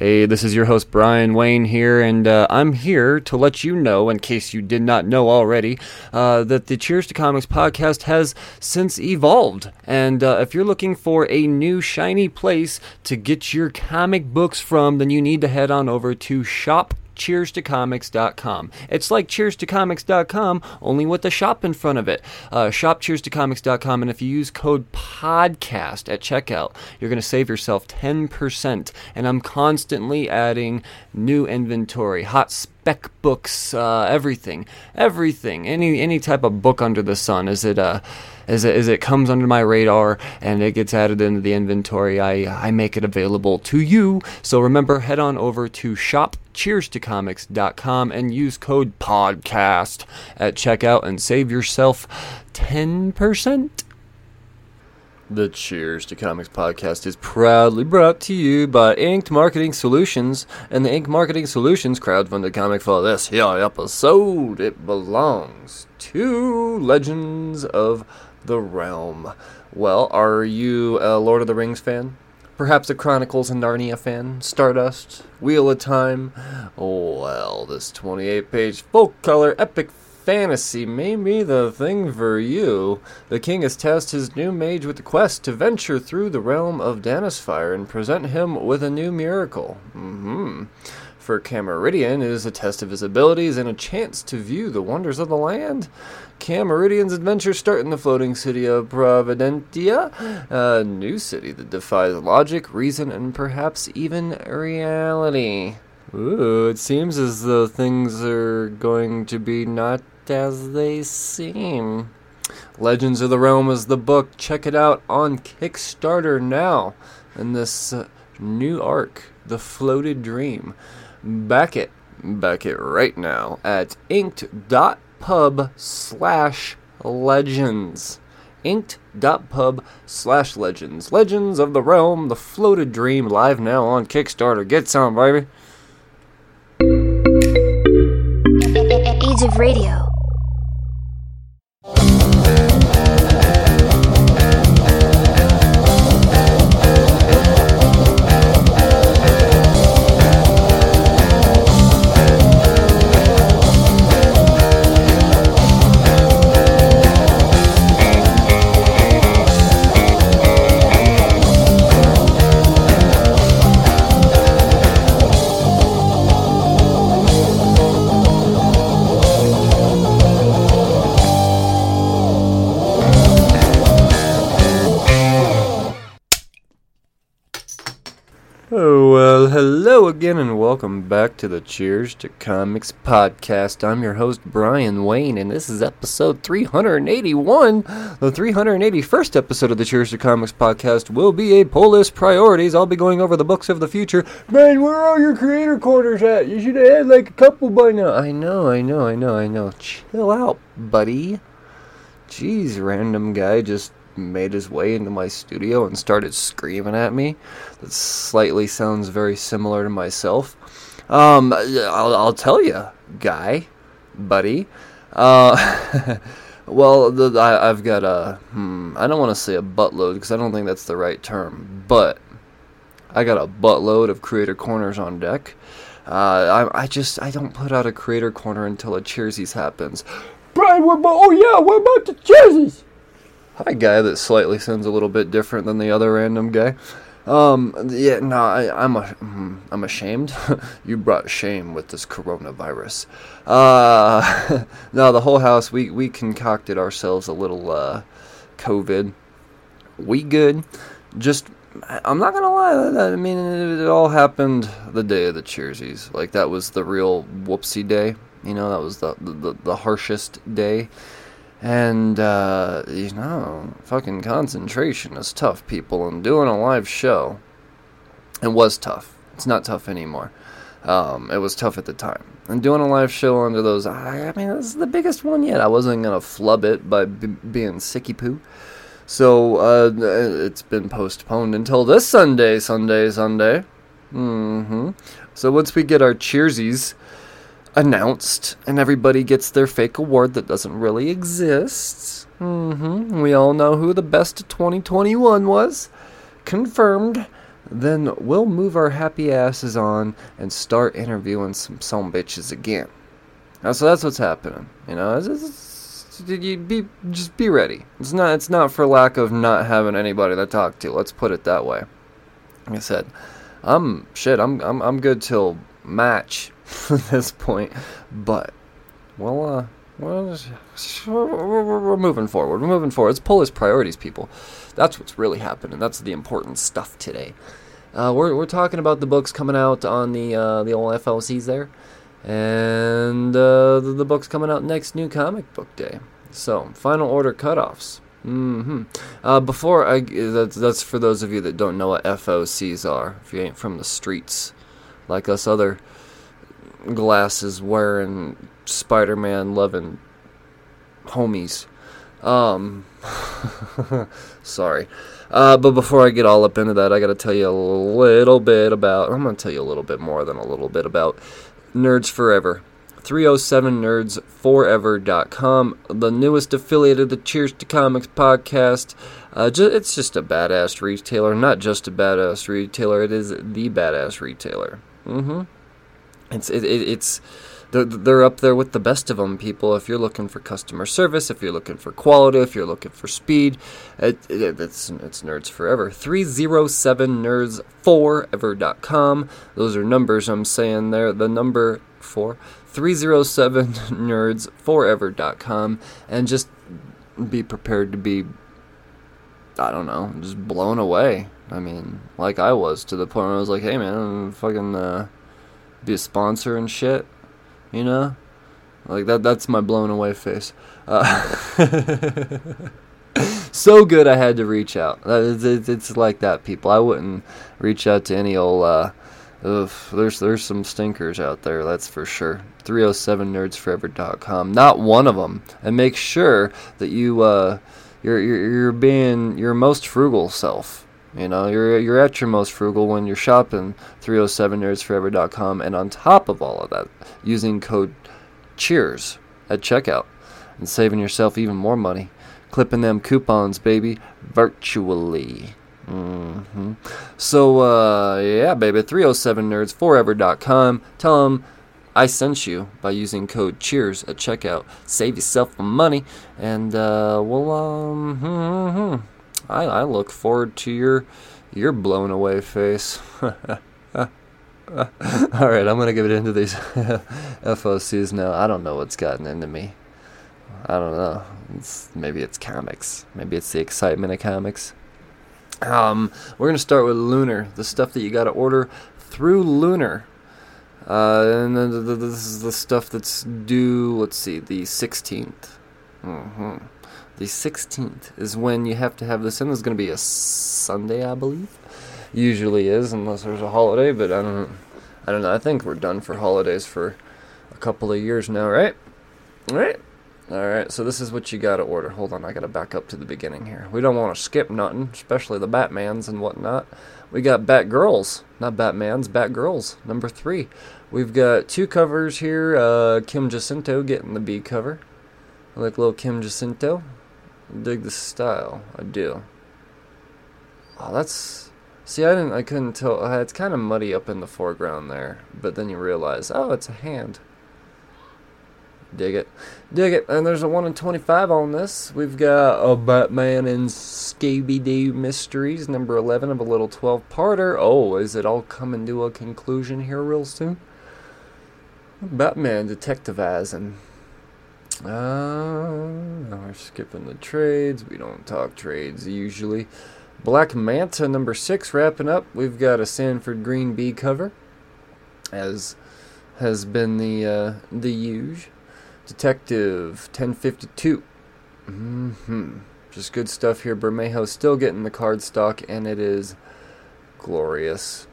Hey, this is your host Brian Wayne here, and uh, I'm here to let you know, in case you did not know already, uh, that the Cheers to Comics podcast has since evolved. And uh, if you're looking for a new shiny place to get your comic books from, then you need to head on over to shop cheerstocomics.com. It's like cheerstocomics.com, only with the shop in front of it. Uh, shop cheerstocomics.com, and if you use code PODCAST at checkout, you're going to save yourself 10%. And I'm constantly adding new inventory, hot spec books, uh, everything, everything, any any type of book under the sun. Is it uh as it, as it comes under my radar and it gets added into the inventory, I, I make it available to you. So remember, head on over to shopcheerstocomics.com and use code PODCAST at checkout and save yourself 10%. The Cheers to Comics podcast is proudly brought to you by Inked Marketing Solutions and the Ink Marketing Solutions crowdfunded comic for this here episode. It belongs to Legends of the Realm. Well, are you a Lord of the Rings fan? Perhaps a Chronicles and Narnia fan? Stardust? Wheel of Time? Well, this 28 page full color epic fantasy may be the thing for you. The king has tasked his new mage with the quest to venture through the realm of Danisfire and present him with a new miracle. Mm-hmm. For Cameridian, it is a test of his abilities and a chance to view the wonders of the land. Cameridian's adventures start in the floating city of Providentia, a new city that defies logic, reason, and perhaps even reality. Ooh, it seems as though things are going to be not as they seem. Legends of the Realm is the book. Check it out on Kickstarter now. In this uh, new arc, The Floated Dream. Back it, back it right now at inked.pub slash legends. Inked.pub slash legends. Legends of the Realm, The Floated Dream, live now on Kickstarter. Get some, baby. Age of Radio. Welcome back to the Cheers to Comics podcast. I'm your host, Brian Wayne, and this is episode 381. The 381st episode of the Cheers to Comics podcast will be a pull list priorities. I'll be going over the books of the future. Brian, where are your creator corners at? You should have had like a couple by now. I know, I know, I know, I know. Chill out, buddy. Jeez, random guy just made his way into my studio and started screaming at me. That slightly sounds very similar to myself. Um, I'll, I'll tell you, guy, buddy. Uh, well, the, I, I've got a, hmm, I don't want to say a buttload because I don't think that's the right term, but I got a buttload of creator corners on deck. Uh, I, I just, I don't put out a creator corner until a Cheersies happens. Brian, what about, oh yeah, we're about to Cheersies? Hi, guy that slightly sounds a little bit different than the other random guy. Um, yeah, no, I, I'm a, mm, I'm ashamed. you brought shame with this coronavirus. Uh, no, the whole house we we concocted ourselves a little uh, COVID. We good. Just, I'm not gonna lie. I mean, it, it all happened the day of the Cheersies. Like that was the real whoopsie day. You know, that was the the, the harshest day. And, uh, you know, fucking concentration is tough, people. And doing a live show, it was tough. It's not tough anymore. Um, it was tough at the time. And doing a live show under those, I, I mean, this is the biggest one yet. I wasn't going to flub it by b- being sicky poo. So, uh, it's been postponed until this Sunday, Sunday, Sunday. Mm hmm. So once we get our cheersies, announced, and everybody gets their fake award that doesn't really exist. Mm-hmm. We all know who the best of 2021 was. Confirmed. Then we'll move our happy asses on and start interviewing some some bitches again. Now, so that's what's happening. You know, it's, it's, you be just be ready. It's not it's not for lack of not having anybody to talk to. Let's put it that way. Like I said, I'm shit. I'm I'm I'm good till match at this point. But, well, uh, well, we're, we're moving forward. We're moving forward. Let's pull his priorities, people. That's what's really happening. That's the important stuff today. Uh, we're, we're talking about the books coming out on the uh, the old FOCs there, and uh, the, the books coming out next new comic book day. So final order cutoffs. Mm-hmm. Uh, before I, that's that's for those of you that don't know what FOCs are. If you ain't from the streets, like us other glasses wearing Spider Man loving homies. Um, sorry. Uh, but before I get all up into that, I gotta tell you a little bit about. I'm gonna tell you a little bit more than a little bit about Nerds Forever. 307nerdsforever.com, the newest affiliate of the Cheers to Comics podcast. Uh, ju- it's just a badass retailer, not just a badass retailer, it is the badass retailer. Mm-hmm. It's it, it, it's they're, they're up there with the best of them, people. If you're looking for customer service, if you're looking for quality, if you're looking for speed, it, it, it's it's Nerds Forever. 307nerds4ever.com. Those are numbers I'm saying there. The number 4. 307nerds4ever.com. And just be prepared to be, I don't know, just blown away. I mean, like I was to the point where I was like, hey man, I'm fucking. Uh, be a sponsor and shit, you know? Like that that's my blown away face. Uh, so good I had to reach out. It's, it's, like that, people. I wouldn't reach out to any old uh Ugh, there's there's some stinkers out there, that's for sure. 307nerdsforever.com. Not one of them. And make sure that you uh you're you're, you're being your most frugal self. You know, you're you're at your most frugal when you're shopping 307nerdsforever.com and on top of all of that, using code cheers at checkout and saving yourself even more money. Clipping them coupons, baby, virtually. Mm-hmm. So, uh, yeah, baby, 307nerdsforever.com. Tell them I sent you by using code cheers at checkout. Save yourself some money, and uh, we'll, um, hmm, hmm, hmm. I, I look forward to your your blown away face. All right, I'm gonna give it into these FOCs now. I don't know what's gotten into me. I don't know. It's, maybe it's comics. Maybe it's the excitement of comics. Um, we're gonna start with Lunar, the stuff that you gotta order through Lunar. Uh, and this is the stuff that's due. Let's see, the 16th. Mm-hmm. The 16th is when you have to have this in. It's going to be a Sunday, I believe. Usually is, unless there's a holiday, but I don't. I don't know. I think we're done for holidays for a couple of years now, right? Right. All right. So this is what you got to order. Hold on, I got to back up to the beginning here. We don't want to skip nothing, especially the Batmans and whatnot. We got Batgirls, not Batmans, Batgirls, number three. We've got two covers here. Uh, Kim Jacinto getting the B cover. I like little Kim Jacinto dig the style. I do. Oh, that's. See, I didn't. I couldn't tell. It's kind of muddy up in the foreground there, but then you realize, oh, it's a hand. Dig it. Dig it. And there's a 1 in 25 on this. We've got a Batman and Scooby Doo Mysteries, number 11 of a little 12 parter. Oh, is it all coming to a conclusion here real soon? Batman Detective Uh, we're skipping the trades. We don't talk trades usually. Black Manta number six wrapping up. We've got a Sanford Greene B cover, as has been the uh, the huge. Detective 1052. Mm-hmm. Just good stuff here. Bermejo still getting the card stock, and it is glorious.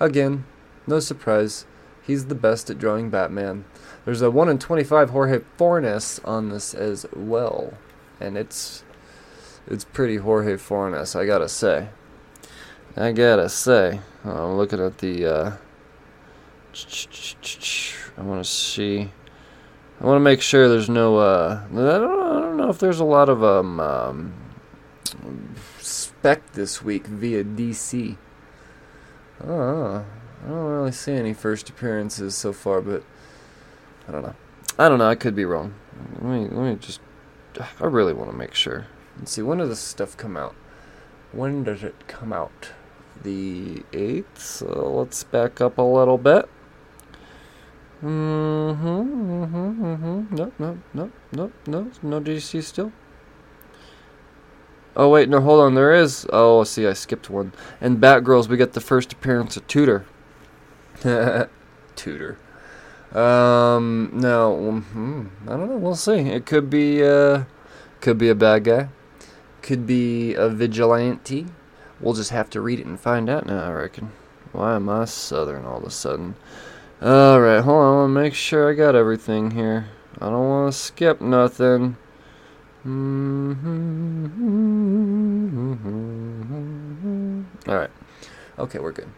Again, no surprise. He's the best at drawing Batman. There's a 1 in 25 Jorge Fornes on this as well. And it's it's pretty Jorge Fornes, I gotta say. I gotta say. Oh, I'm looking at the uh, I want to see I want to make sure there's no. Uh, I don't. I don't know if there's a lot of um, um spec this week via DC. Oh, I don't really see any first appearances so far, but I don't know. I don't know. I could be wrong. Let me let me just. I really want to make sure. Let's see. When does this stuff come out? When does it come out? The eighth. So let's back up a little bit. Mm-hmm, mm-hmm, mm-hmm. No, no, no, no, no, no DC still. Oh wait, no, hold on. There is. Oh, see, I skipped one. And Batgirls, we get the first appearance of Tutor. Tutor. Um, no, mm-hmm. I don't know. We'll see. It could be, uh, could be a bad guy. Could be a vigilante. We'll just have to read it and find out now. I reckon. Why am I southern all of a sudden? Alright, hold on. I want to make sure I got everything here. I don't want to skip nothing. Alright. Okay, we're good.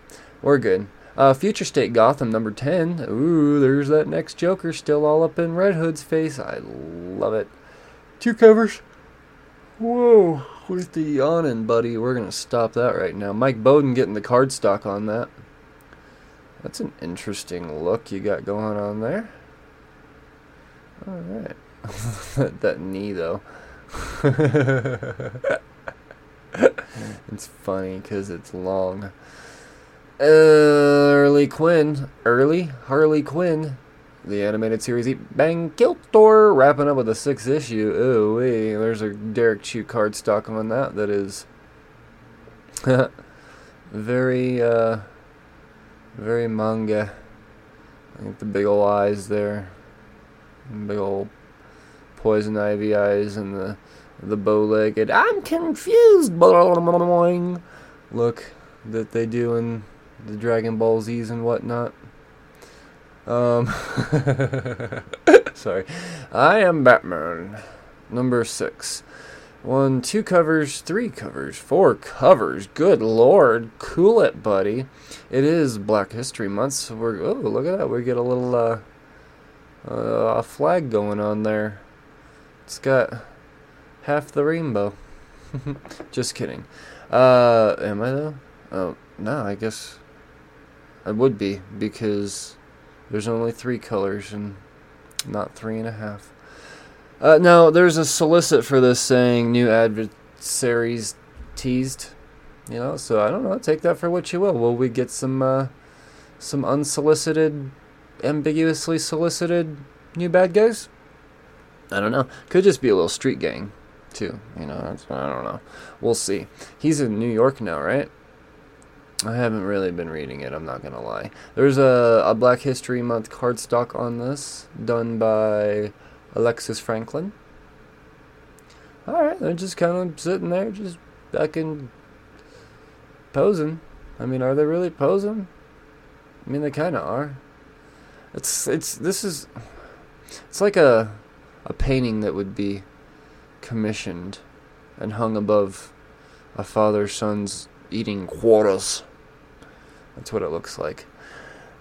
We're good. Uh, Future State Gotham number 10. Ooh, there's that next Joker still all up in Red Hood's face. I love it. Two covers. Whoa, with the yawning, buddy. We're going to stop that right now. Mike Bowden getting the cardstock on that. That's an interesting look you got going on there. Alright. that knee, though. it's funny because it's long. Early Quinn. Early? Harley Quinn. The animated series Eat Bang Kill Tour wrapping up with a sixth issue. Ooh, wee. There's a Derrick Chew card stock on that that is very, uh, very manga. I think the big ol' eyes there. Big ol' poison ivy eyes and the the bow legged I'm confused look that they do in the Dragon Ball Z's and whatnot. Um sorry. I am Batman. Number six. One, two covers, three covers, four covers. Good lord, cool it, buddy. It is Black History Month, so we're oh look at that. We get a little uh, uh, a flag going on there. It's got half the rainbow. Just kidding. Uh, am I though? Oh no, I guess I would be because there's only three colors and not three and a half. Uh, no, there's a solicit for this saying new adversaries teased. You know, so I don't know. Take that for what you will. Will we get some uh, some unsolicited, ambiguously solicited new bad guys? I don't know. Could just be a little street gang, too. You know, I don't know. We'll see. He's in New York now, right? I haven't really been reading it. I'm not gonna lie. There's a a Black History Month cardstock on this, done by Alexis Franklin. Alright, they're just kind of sitting there, just fucking posing. I mean, are they really posing? I mean, they kind of are. It's, it's, this is, it's like a, a painting that would be commissioned and hung above a father son's eating quarters. That's what it looks like.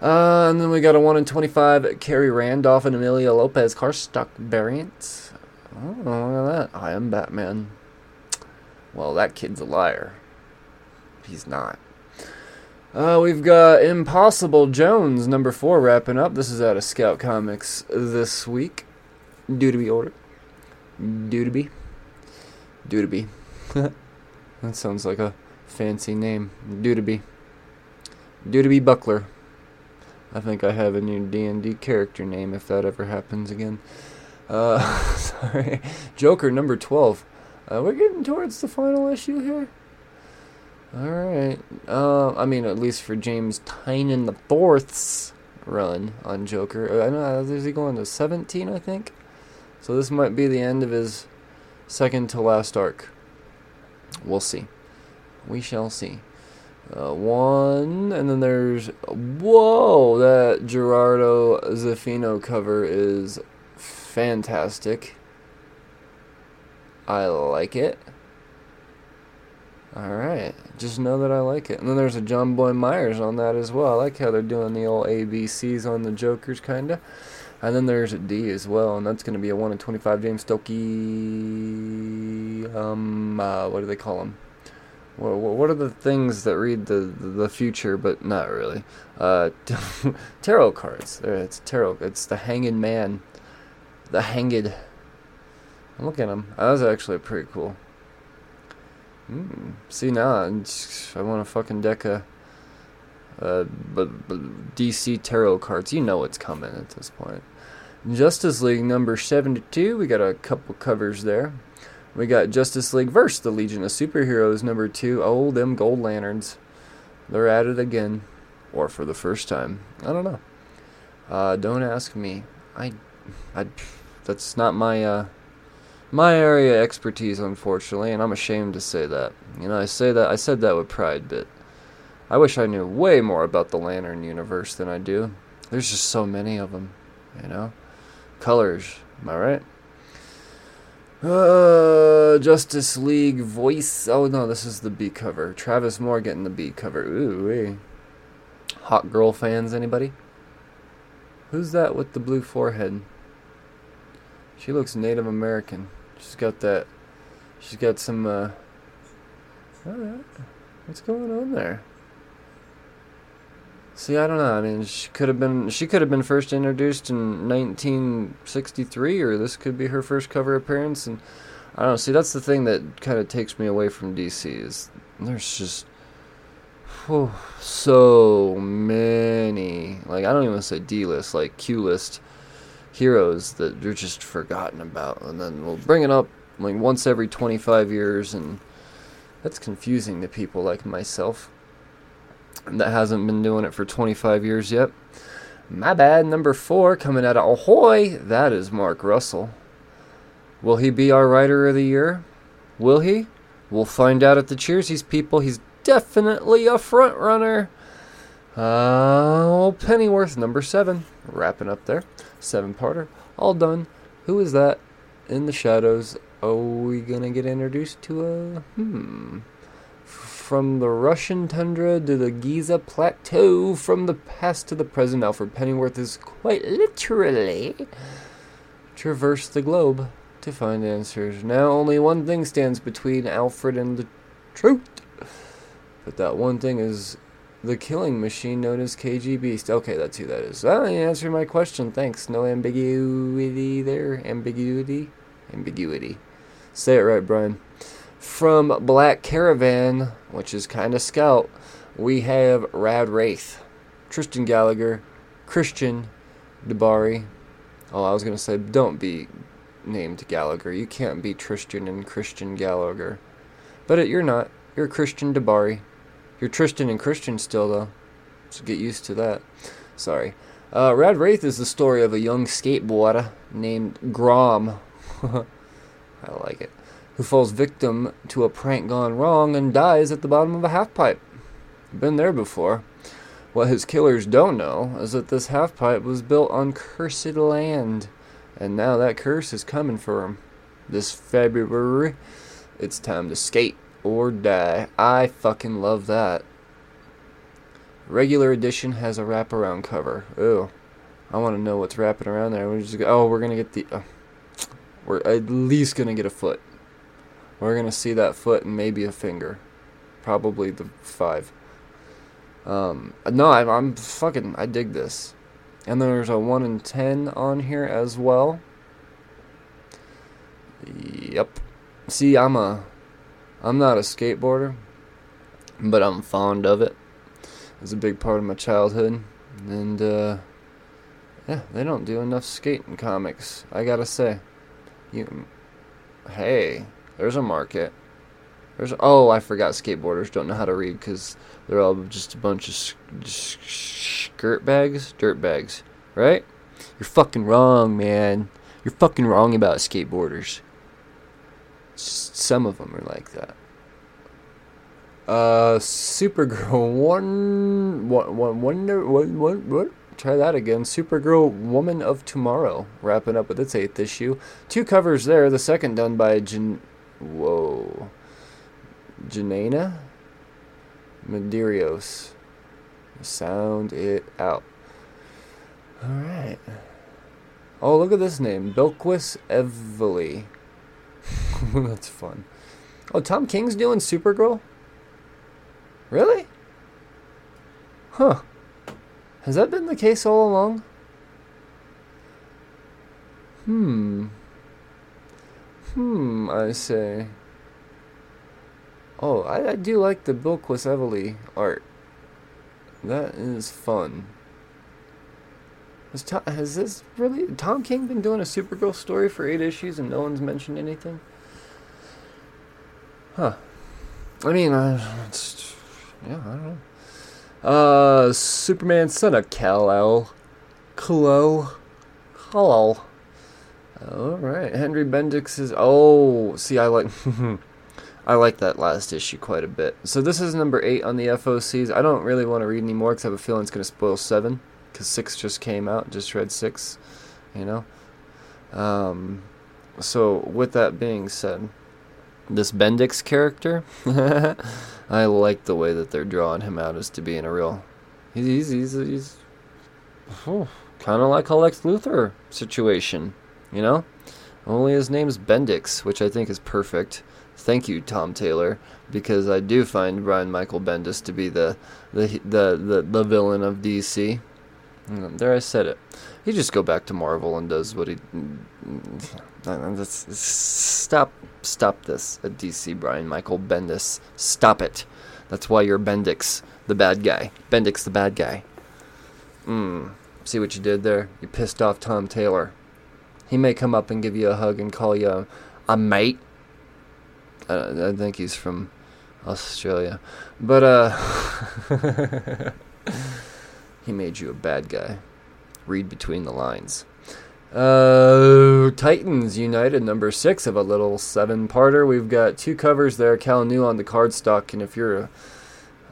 Uh, and then we got a 1 in 25 Khary Randolph and Emilio Lopez cardstock variant. Oh, look at that. I am Batman. Well, that kid's a liar. He's not. Uh, we've got Impossible Jones, number four, wrapping up. This is out of Scout Comics this week. Due to be ordered. Due to be. Due to be. that sounds like a fancy name. Due to be. Due to be Buckler. I think I have a new D&D character name if that ever happens again. Uh, sorry. Joker number 12. Uh, we're getting towards the final issue here. All right. Uh, I mean, at least for James Tynion the Fourth's run on Joker. Uh, I know. Is he going to 17? I think. So this might be the end of his second to last arc. We'll see. We shall see. Uh, one, and then there's whoa, that Gerardo Zaffino cover is fantastic. I like it. Alright, just know that I like it. And then there's a Jonboy Meyers on that as well. I like how they're doing the old ABCs on the Jokers, kinda. And then there's a D as well, and that's going to be a 1 in 25 James Stokoe. Um, uh, what do they call them? What, what are the things that read the, the future, but not really? Uh, tarot cards. It's tarot. It's the Hanged Man. The Hanged. Look at him. That was actually pretty cool. Mm. See now, I want a fucking deck of uh, but, DC tarot cards. You know what's coming at this point. Justice League number 72. We got a couple covers there. We got Justice League versus the Legion of Superheroes number 2. Oh, them gold lanterns. They're at it again. Or for the first time. I don't know. Uh, don't ask me. I, I, that's not my, uh, my area of expertise, unfortunately, and I'm ashamed to say that. You know, I say that I said that with pride, but I wish I knew way more about the Lantern universe than I do. There's just so many of them, you know. Colors, am I right? Uh, Justice League voice. Oh no, this is the B cover. Travis Moore getting the B cover. Ooh, wee. Hot girl fans, anybody? Who's that with the blue forehead? She looks Native American. She's got that. She's got some. uh... Alright. What's going on there? See, I don't know. I mean, she could have been. She could have been first introduced in 1963, or this could be her first cover appearance. And I don't know. See, that's the thing that kind of takes me away from DC is there's just whew, so many. Like I don't even say D list, like Q list heroes that you're just forgotten about, and then we'll bring it up like once every 25 years, and that's confusing to people like myself that hasn't been doing it for 25 years yet. My bad, number four coming out of Ahoy, that is Mark Russell. Will he be our writer of the year? Will he? We'll find out at the Cheersies, people. He's definitely a front runner. Oh, Pennyworth, number seven. Wrapping up there. Seven parter. All done. Who is that in the shadows? Are we gonna get introduced to a. Hmm. From the Russian tundra to the Giza plateau, from the past to the present, Alfred Pennyworth is quite literally traversed the globe to find answers. Now only one thing stands between Alfred and the truth. But that one thing is the killing machine known as KG Beast. Okay, that's who that is. Ah, well, you answered my question. Thanks. No ambiguity there. Ambiguity? Ambiguity. Say it right, Brian. From Black Caravan, which is kind of scout, we have Rad Wraith, Tristan Gallagher, Christian DiBari. Oh, I was going to say, don't be named Gallagher. You can't be Tristan and Christian Gallagher. But it, you're not. You're Christian DiBari. You're Tristan and Christian still, though. So get used to that. Sorry. Uh, Rad Wraith is the story of a young skateboarder named Grom. I like it. Who falls victim to a prank gone wrong and dies at the bottom of a half pipe. Been there before. What his killers don't know is that this half pipe was built on cursed land, and now that curse is coming for him. This February, it's time to skate or die. I fucking love that. Regular edition has a wraparound cover. Ooh, I want to know what's wrapping around there. We're just oh, we're gonna get the. Uh, we're at least gonna get a foot. We're gonna see that foot and maybe a finger, probably the five. Um, no, I, I'm fucking. I dig this. And there's a one in ten on here as well. Yep. See, I'm a. I'm not a skateboarder, but I'm fond of it. It's a big part of my childhood, and uh, yeah, they don't do enough skating comics. I gotta say. You. Hey, there's a market. There's oh, I forgot skateboarders don't know how to read because they're all just a bunch of sk- sk- skirt bags, dirt bags, right? You're fucking wrong, man. You're fucking wrong about skateboarders. Some of them are like that. Uh, Supergirl, one, one, one, what, what, what? Try that again. Supergirl, Woman of Tomorrow, wrapping up with its eighth issue. Two covers there. The second done by Jan. Whoa. Janena Medeiros. Sound it out. Alright. Oh, look at this name. Bilquis Evely. That's fun. Oh, Tom King's doing Supergirl? Really? Huh. Has that been the case all along? Hmm. Hmm, I say. Oh, I, I do like the Bilquis Evely art. That is fun. Has, Tom, has this really Tom King been doing a Supergirl story for eight issues and no one's mentioned anything? Huh. I mean, uh, it's, yeah, I don't know. Uh, Superman son of Kal-El. Kal-El. Kal-El. Alright, Henry Bendix is. Oh, see, I like. I like that last issue quite a bit. So this is number 8 on the FOCs. I don't really want to read anymore because I have a feeling it's going to spoil 7. Because 6 just came out. Just read 6. You know? Um, so, with that being said, this Bendix character, I like the way that they're drawing him out as to being a real. He's he's he's, he's oh, kind of like a Lex Luthor situation, you know. Only his name's Bendix, which I think is perfect. Thank you, Tom Taylor, because I do find Brian Michael Bendis to be the the the the, the villain of DC. Mm, There, I said it. He just go back to Marvel and does what he. Let's- Stop, stop this at DC, Brian Michael Bendis. Stop it. That's why you're Bendix, the bad guy. Bendix, the bad guy. Mm. See what you did there? You pissed off Tom Taylor. He may come up and give you a hug and call you a, a mate. I, I think he's from Australia, but uh. He made you a bad guy. Read between the lines. Uh, Titans United number six of a little seven parter. We've got two covers there. Kael Ngu on the cardstock, and if you're a,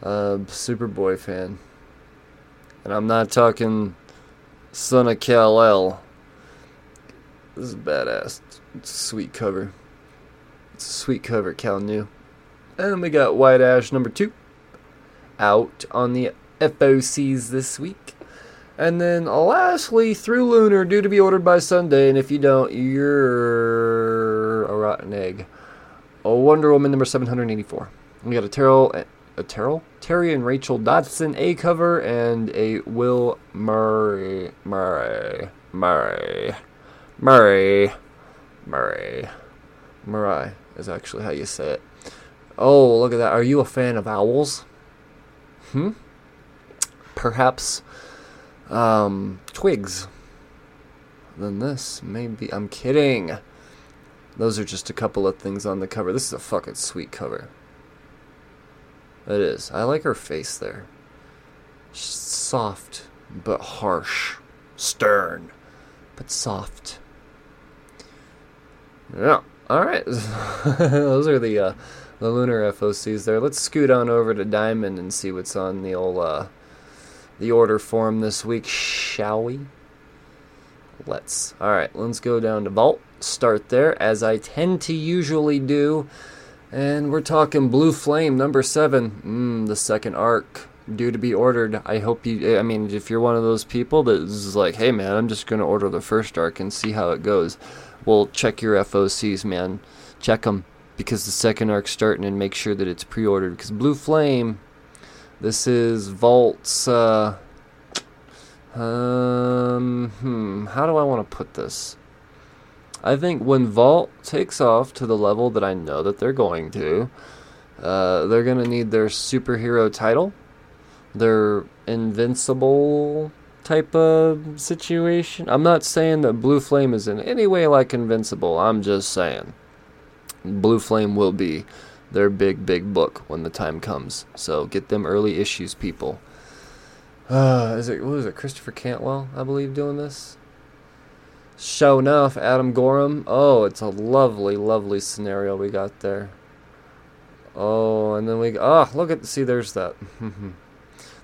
a Superboy fan, and I'm not talking Son of Kal El, this is badass. It's a sweet cover. It's a sweet cover, Kael Ngu. And we got White Ash number two out on the FOCs this week. And then lastly, Through Lunar, due to be ordered by Sunday, and if you don't, you're a rotten egg. A Wonder Woman number 784. We got a Terrell, a Terrell? Terry and Rachel Dodson A cover, and a Will Murray, Murray, Murray, Murray, Murray, Murray is actually how you say it. Oh, look at that. Are you a fan of owls? Hmm? Perhaps um, twigs. Then this maybe. I'm kidding. Those are just a couple of things on the cover. This is a fucking sweet cover. It is. I like her face there. She's soft, but harsh. Stern, but soft. Yeah. All right. Those are the uh, the lunar FOCs there. Let's scoot on over to Diamond and see what's on the old uh, the order form this week, shall we? Let's. All right, let's go down to Vault. Start there, as I tend to usually do. And we're talking Blue Flame, number seven. Mm, the second arc, due to be ordered. I hope you. I mean, if you're one of those people that is like, hey man, I'm just gonna order the first arc and see how it goes. Well, check your FOCs, man. Check them because the second arc's starting and make sure that it's pre-ordered. Because Blue Flame, This is Vault's. Uh, um, hmm, how do I want to put this? I think when Vault takes off to the level that I know that they're going to, uh, they're to need their superhero title, their invincible type of situation. I'm not saying that Blue Flame is in any way like invincible. I'm just saying Blue Flame will be their big, big book when the time comes. So get them early issues, people. Uh, is it what is it? Christopher Cantwell, I believe, doing this. Show enough, Adam Gorham. Oh, it's a lovely, lovely scenario we got there. Oh, and then we oh look at see there's that.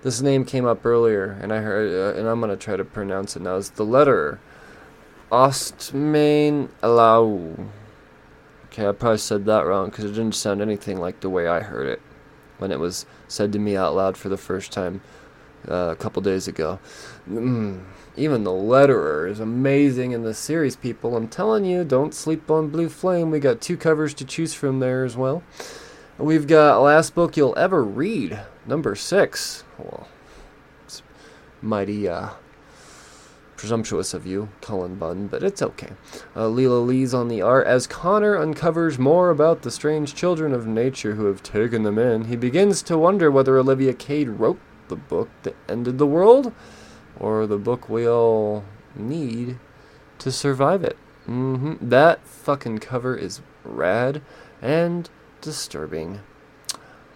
this name came up earlier, and I heard, uh, and I'm gonna try to pronounce it now. It's the letter Ostmain Alau. Okay, I probably said that wrong because it didn't sound anything like the way I heard it when it was said to me out loud for the first time uh, a couple days ago. Mm, even the letterer is amazing in the series, people. I'm telling you, don't sleep on Blue Flame. We got two covers to choose from there as well. We've got Last Book You'll Ever Read, number six. Well, it's mighty, uh, presumptuous of you, Cullen Bunn, but it's okay. Uh, Leela Lee's on the art. As Connor uncovers more about the strange children of nature who have taken them in, he begins to wonder whether Olivia Cade wrote the book that ended the world, or the book we all need to survive it. Mm-hmm. That fucking cover is rad and disturbing.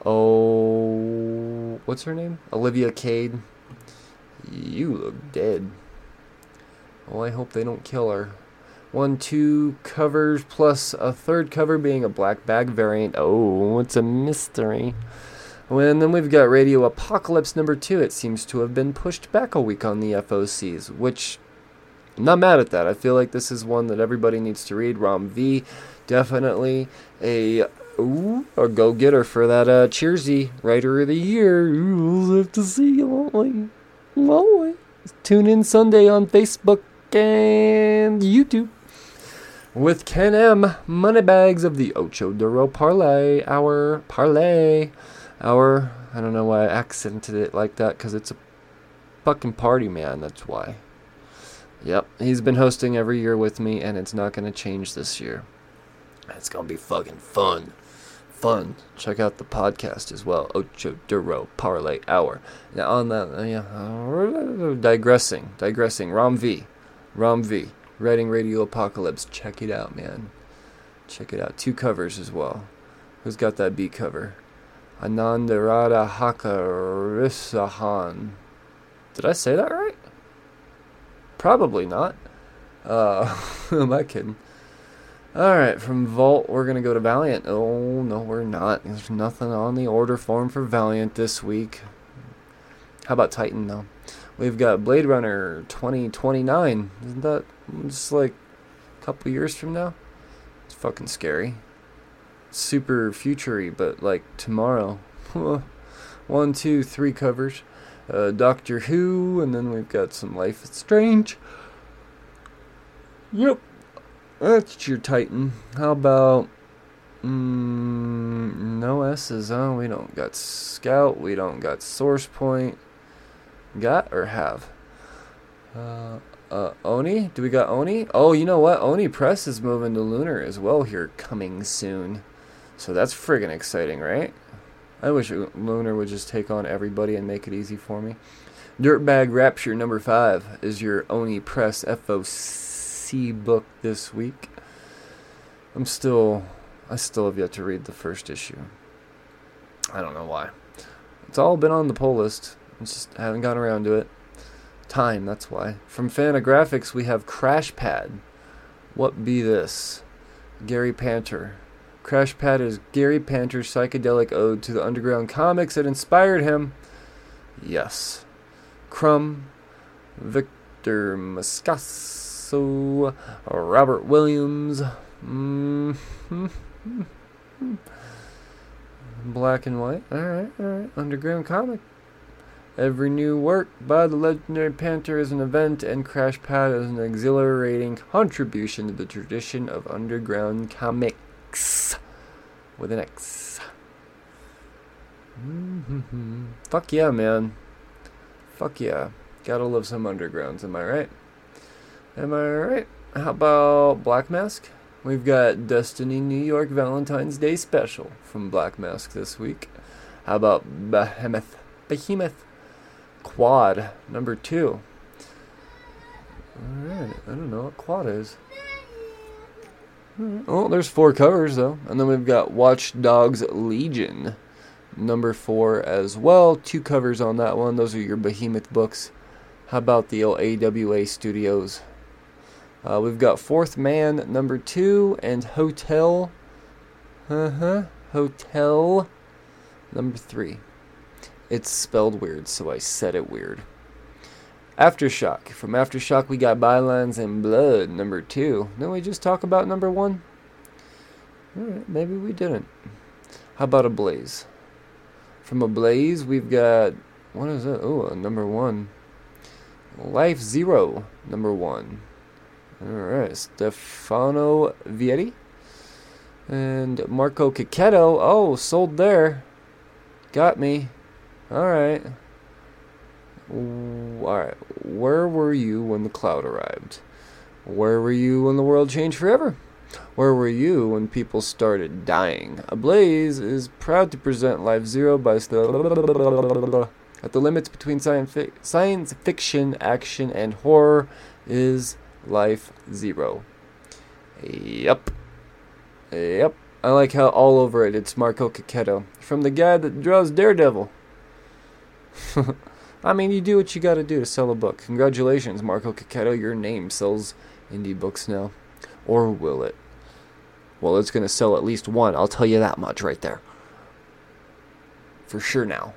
Oh, what's her name? Olivia Cade. You look dead. Oh, I hope they don't kill her. One, two covers plus a third cover being a black bag variant. Oh, it's a mystery. And then we've got Radio Apocalypse number two. It seems to have been pushed back a week on the FOCs, which I'm not mad at that. I feel like this is one that everybody needs to read. Ram V, definitely a ooh, a go getter for that uh, Cheersy Writer of the Year. We'll have to see? Won't we? Tune in Sunday on Facebook and YouTube with Ken M. Moneybags of the Ocho Duro Parlay, our parlay, our. I don't know why I accented it like that because it's a fucking party, man. That's why. Yep, he's been hosting every year with me, and it's not going to change this year. It's going to be fucking fun. Fun. Check out the podcast as well. Ocho Duro Parlay Hour. Now, on that, uh, yeah, digressing, digressing. Ram V. Ram V, writing Radio Apocalypse. Check it out, man. Check it out. Two covers as well. Who's got that B cover? Anandarada Hakarisahan. Did I say that right? Probably not. Uh, am I kidding? Alright, from Vault, we're going to go to Valiant. Oh, no, we're not. There's nothing on the order form for Valiant this week. How about Titan, though? We've got Blade Runner 2029. Isn't that just like a couple years from now? It's fucking scary. Super futury, but like tomorrow. One, two, three covers. Uh, Doctor Who, and then we've got some Life is Strange. Yep. That's your Titan. How about. Mm, no S's, huh? We don't got Scout. We don't got Source Point. Got or have? Uh, uh, Oni? Do we got Oni? Oh, you know what? Oni Press is moving to Lunar as well here coming soon. So that's friggin' exciting, right? I wish Lunar would just take on everybody and make it easy for me. Dirtbag Rapture number five is your Oni Press FOC book this week. I'm still, I still have yet to read the first issue. I don't know why. It's all been on the pull list. I just haven't gotten around to it. Time, that's why. From Fantagraphics, we have Crash Pad. What be this? Gary Panter. Crash Pad is Gary Panter's psychedelic ode to the underground comics that inspired him. Yes. Crumb, Victor Moscoso, Robert Williams. Mm-hmm. Black and white. Alright, alright. Underground comic. Every new work by the legendary Panter is an event, and Crash Pad is an exhilarating contribution to the tradition of underground comics. With an X. Mm-hmm. Fuck yeah, man. Fuck yeah. Gotta love some undergrounds, am I right? Am I right? How about Black Mask? We've got Destiny New York Valentine's Day special from Black Mask this week. How about Behemoth? Behemoth Quad number two. Alright, I don't know what quad is. Oh, there's four covers though. And then we've got Watch Dogs Legion number four as well. Two covers on that one. Those are your Behemoth books. How about the old AWA Studios? Uh, we've got Fourth Man number two and Hotel. Uh huh. Hotel number three. It's spelled weird, so I said it weird. Aftershock. From Aftershock, we got Bylines and Blood, number two. Didn't we just talk about number one? Alright, maybe we didn't. How about Ablaze? From Ablaze, we've got. What is it? Oh, number one. Life Zero, number one. Alright, Stefano Vietti. And Marco Checchetto. Oh, sold there. Got me. Alright. Alright. Where were you when the cloud arrived? Where were you when the world changed forever? Where were you when people started dying? Ablaze is proud to present Life Zero by st- at the limits between science fiction, action, and horror is Life Zero. Yep. Yep. I like how all over it it's Marco Checchetto. From the guy that draws Daredevil. I mean, you do what you gotta do to sell a book. Congratulations, Marco Checchetto. Your name sells indie books now. Or will it? Well, it's gonna sell at least one. I'll tell you that much right there. For sure now.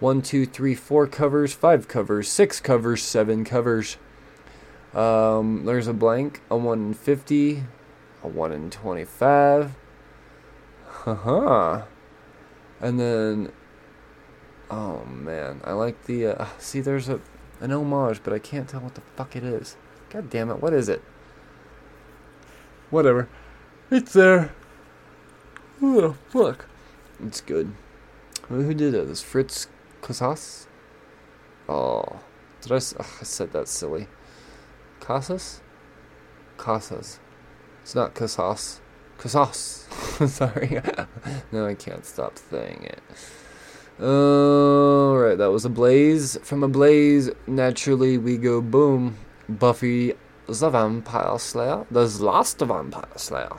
One, two, three, four covers, five covers, six covers, seven covers. Um, there's a blank, a 1 in 50, a 1 in 25. Haha. And then, oh man, I like the, uh, see there's a, an homage, but I can't tell what the fuck it is. God damn it, what is it? Whatever. It's there. Oh, fuck. It's good. Who did it? This Fritz Casas? Oh. Did I, ugh, I said that silly. Casas? Casas. It's not Casas. Casas. Sorry. no, I can't stop saying it. Alright, that was Ablaze. From Ablaze, naturally we go boom. Buffy the Vampire Slayer. The last Vampire Slayer.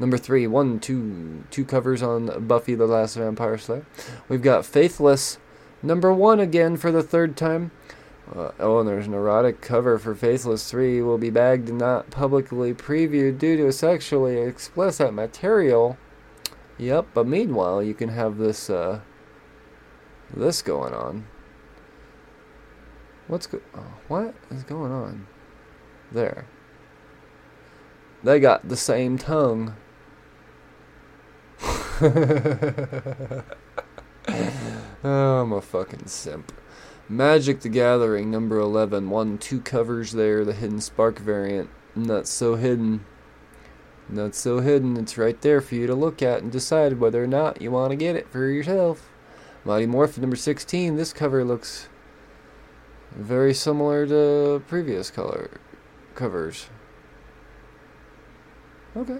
Number three, one, two, two covers on Buffy the Last Vampire Slayer. We've got Faithless, number one again for the third time. Uh, oh, there's an erotic cover for Faithless 3 will be bagged and not publicly previewed due to sexually explicit material. Yep, but meanwhile, you can have this, uh, this going on. What's go- oh, what is going on? There. They got the same tongue. oh, I'm a fucking simp. Magic the Gathering, number 11. One, two covers there, the Hidden Spark variant. Not so hidden. Not so hidden. It's right there for you to look at and decide whether or not you want to get it for yourself. Mighty Morphin, number 16. This cover looks very similar to previous color covers. Okay.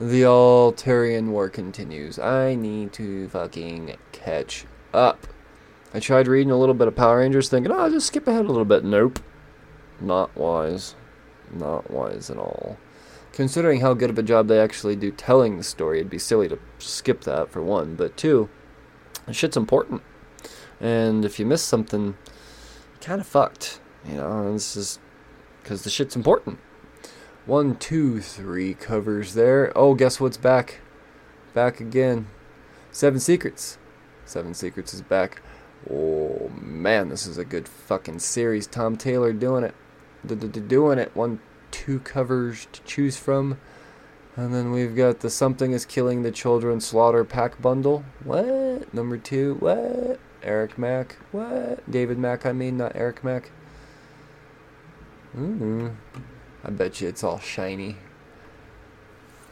The Eltarian War continues. I need to fucking catch up. I tried reading a little bit of Power Rangers thinking, oh, I'll just skip ahead a little bit. Nope. Not wise. Not wise at all. Considering how good of a job they actually do telling the story, it'd be silly to skip that for one. But two, the shit's important. And if you miss something, you're kind of fucked. You know, this is because the shit's important. One, two, three covers there. Oh, guess what's back? Back again. Seven Secrets. Seven Secrets is back. Oh man, this is a good fucking series. Tom Taylor doing it. Doing it. One, two covers to choose from. And then we've got the Something is Killing the Children Slaughter Pack Bundle. What? Number two. What? Eric Mack. What? David Mack, I mean, not Eric Mack. Mm-hmm. I bet you it's all shiny.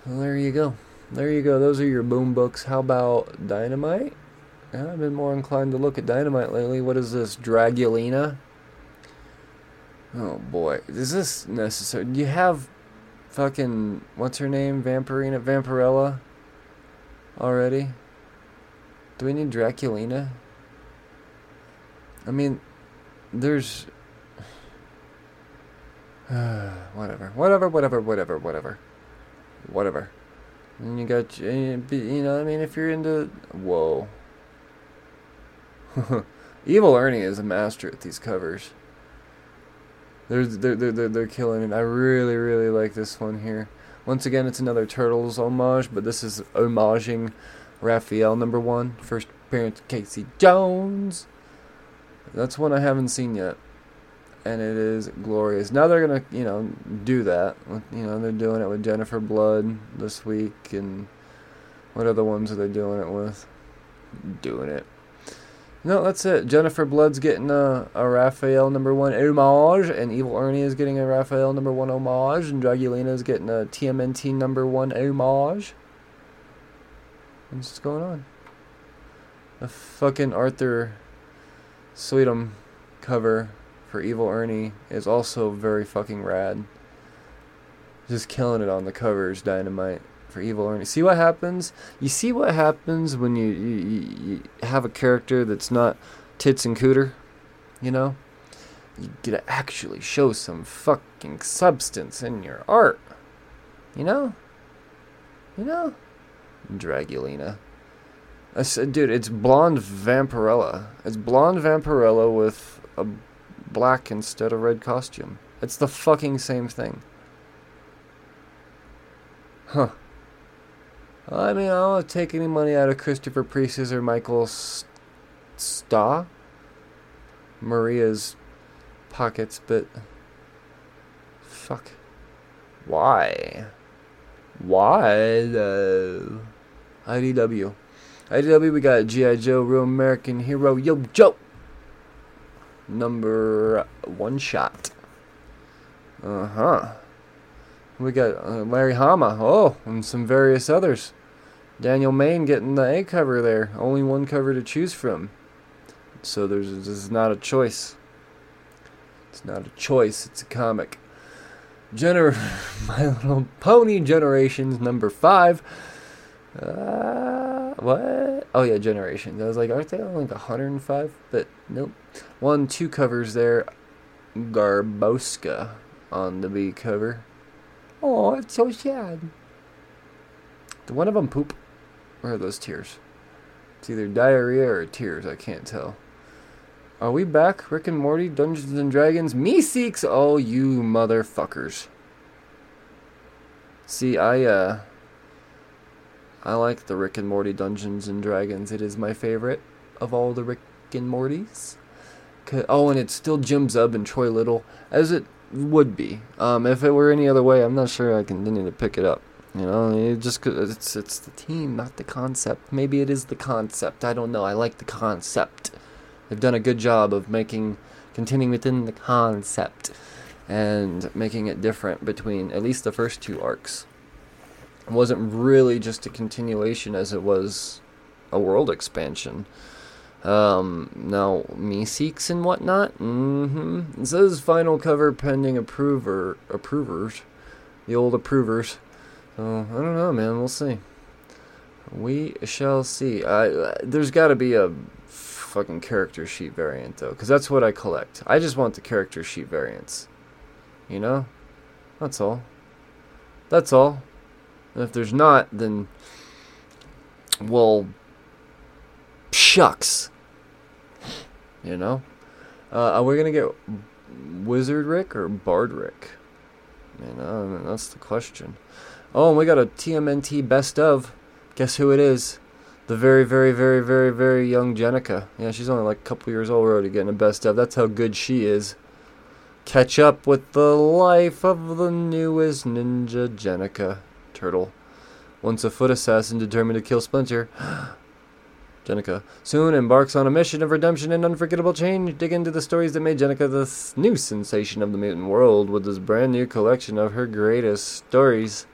Well, there you go. There you go. Those are your boom books. How about Dynamite? I've been more inclined to look at Dynamite lately. What is this? Draculina? Oh boy. Is this necessary? Do you have fucking. What's her name? Vampirina? Vampirella? Already? Do we need Draculina? I mean, there's. whatever. Whatever, whatever, whatever, whatever. Whatever. And you got, you know, I mean, if you're into. Whoa. Evil Ernie is a master at these covers. They're, they're, they're, they're killing it. I really, really like this one here. Once again, it's another Turtles homage, but this is homaging Raphael number one, first appearance, Casey Jones. That's one I haven't seen yet. And it is glorious. Now they're going to, you know, do that. You know, they're doing it with Jennifer Blood this week. And what other ones are they doing it with? Doing it. No, that's it. Jennifer Blood's getting a, a Raphael number one homage, and Evil Ernie is getting a Raphael number one homage, and Draculina is getting a TMNT number one homage. What's going on? The fucking Arthur Suydam cover for Evil Ernie is also very fucking rad. Just killing it on the covers, dynamite for Evil Ernie. See what happens? You see what happens when you, you, you have a character that's not tits and cooter? You know? You get to actually show some fucking substance in your art. You know? You know? Draculina. I said, dude, it's blonde Vampirella. It's blonde Vampirella with a black instead of red costume. It's the fucking same thing. Huh. I mean, I don't take any money out of Christopher Priest's or Michael Sta. Maria's pockets, but fuck, why? Why though? IDW, IDW. We got GI Joe, Real American Hero, Yo Joe, number one shot. Uh huh. We got uh, Larry Hama, oh, and some various others. Daniel Main getting the A cover there. Only one cover to choose from. So there's this is not a choice. It's not a choice. It's a comic. Gener- My Little Pony Generations number five. Uh, what? Oh yeah, Generations. I was like, aren't they only like 105? But nope. One, two covers there. Garboska on the B cover. Oh, it's so sad. Did one of them poop? Where are those tears? It's either diarrhea or tears. I can't tell. Are we back? Rick and Morty, Dungeons and Dragons, Meeseeks all you motherfuckers. See, I uh, I like the Rick and Morty Dungeons and Dragons. It is my favorite of all the Rick and Mortys. Oh, and it's still Jim Zub and Troy Little, as it would be. Um, if it were any other way, I'm not sure I continue to pick it up. You know, it just it's it's the team, not the concept. Maybe it is the concept. I don't know. I like the concept. They've done a good job of making continuing within the concept and making it different between at least the first two arcs. It wasn't really just a continuation as it was a world expansion. Um, now, Meeseeks and whatnot. Mm-hmm. It says final cover pending approver approvers. The old approvers. So I don't know, man. We'll see. We shall see. I, there's got to be a fucking character sheet variant though, because that's what I collect. I just want the character sheet variants. You know, that's all. That's all. And if there's not, then well, shucks. You know, uh, are we gonna get Wizard Rick or Bard Rick? You know, that's the question. Oh, and we got a TMNT best of. Guess who it is? The very, very, very, very, very young Jennika. Yeah, she's only like a couple years old already getting a best of. That's how good she is. Catch up with the life of the newest ninja Jennika turtle. Once a foot assassin determined to kill Splinter, Jennika soon embarks on a mission of redemption and unforgettable change. Dig into the stories that made Jennika the new sensation of the mutant world with this brand new collection of her greatest stories.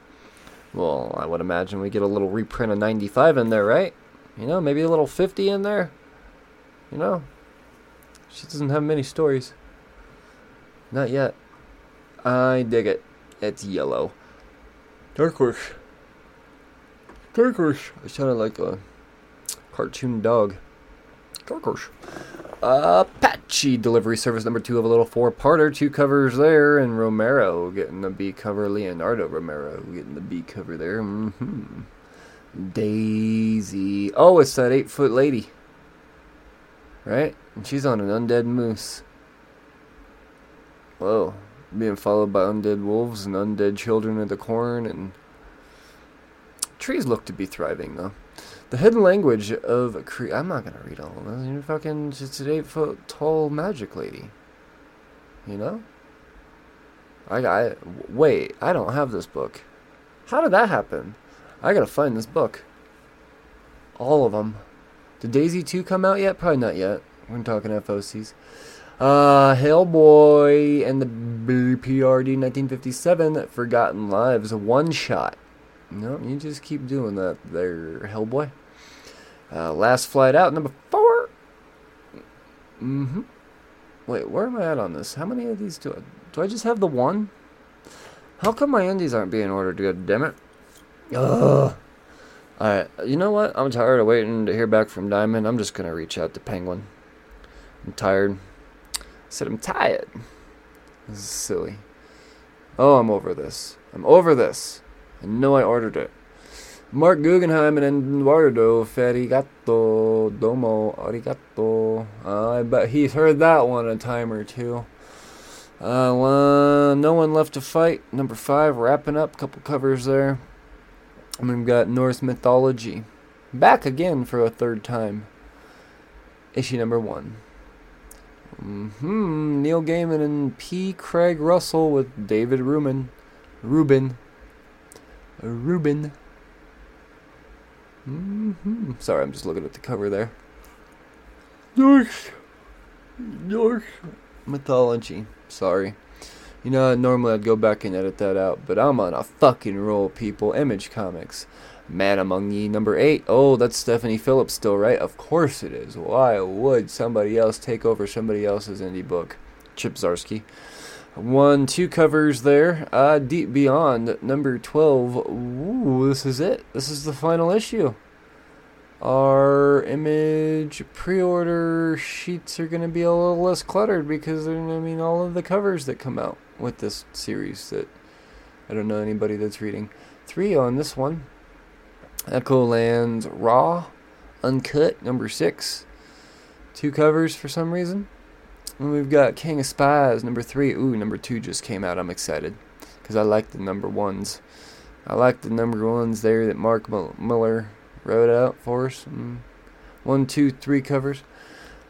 Well, I would imagine we get a little reprint of 95 in there, right? You know, maybe a little 50 in there. You know, she doesn't have many stories. Not yet. I dig it. It's yellow. Dark horse. Dark horse. I sounded like a cartoon dog. Horse. Apache delivery service number two of a little four-parter, two covers there, and Romero getting the B cover. Leonardo Romero getting the B cover there. hmm Daisy. Oh, it's that eight-foot lady, right? And she's on an undead moose. Whoa, being followed by undead wolves and undead children of the corn, and trees look to be thriving though. The hidden language of cre- I'm not gonna read all of this. You're fucking just an eight foot tall magic lady. You know? I, I wait. I don't have this book. How did that happen? I gotta find this book. All of them. Did Daisy 2 come out yet? Probably not yet. We're talking FOCs. Uh, Hellboy and the BPRD 1957 Forgotten Lives, one shot. No, you just keep doing that there, Hellboy. Uh, last flight out, number four. Mm-hmm. Wait, where am I at on this? How many of these do I... Do I just have the one? How come my indies aren't being ordered, god damn it? Ugh. Alright, you know what? I'm tired of waiting to hear back from Diamond. I'm just gonna reach out to Penguin. I'm tired. I said I'm tired. This is silly. Oh, I'm over this. I'm over this. I know I ordered it. Mark Guggenheim and Eduardo Ferigato Domo Arigato. Uh, I bet he's heard that one a time or two. Uh, well, no one left to fight. Number five, wrapping up. Couple covers there. And we've got Norse mythology. Back again for a third time. Issue number one. hmm Neil Gaiman and P. Craig Russell with David Rubin. Rubin. Rubin. Hmm Sorry, I'm just looking at the cover there. Norse. Norse mythology. Sorry. You know, normally I'd go back and edit that out, but I'm on a fucking roll, people. Image Comics. Man Among Ye, number 8. Oh, that's Stephanie Phillips still, right? Of course it is. Why would somebody else take over somebody else's indie book? Chip Zdarsky. One, two covers there. Uh, Deep Beyond, number 12. Ooh, this is it. This is the final issue. Our image pre-order sheets are going to be a little less cluttered because I mean all of the covers that come out with this series that I don't know anybody that's reading. Three on this one. Echo Lands Raw, Uncut, number six. Two covers for some reason. And we've got King of Spies, number three. Ooh, number two just came out. I'm excited because I like the number ones. I like the number ones there that Mark Millar wrote out for us. Mm. One, two, three covers.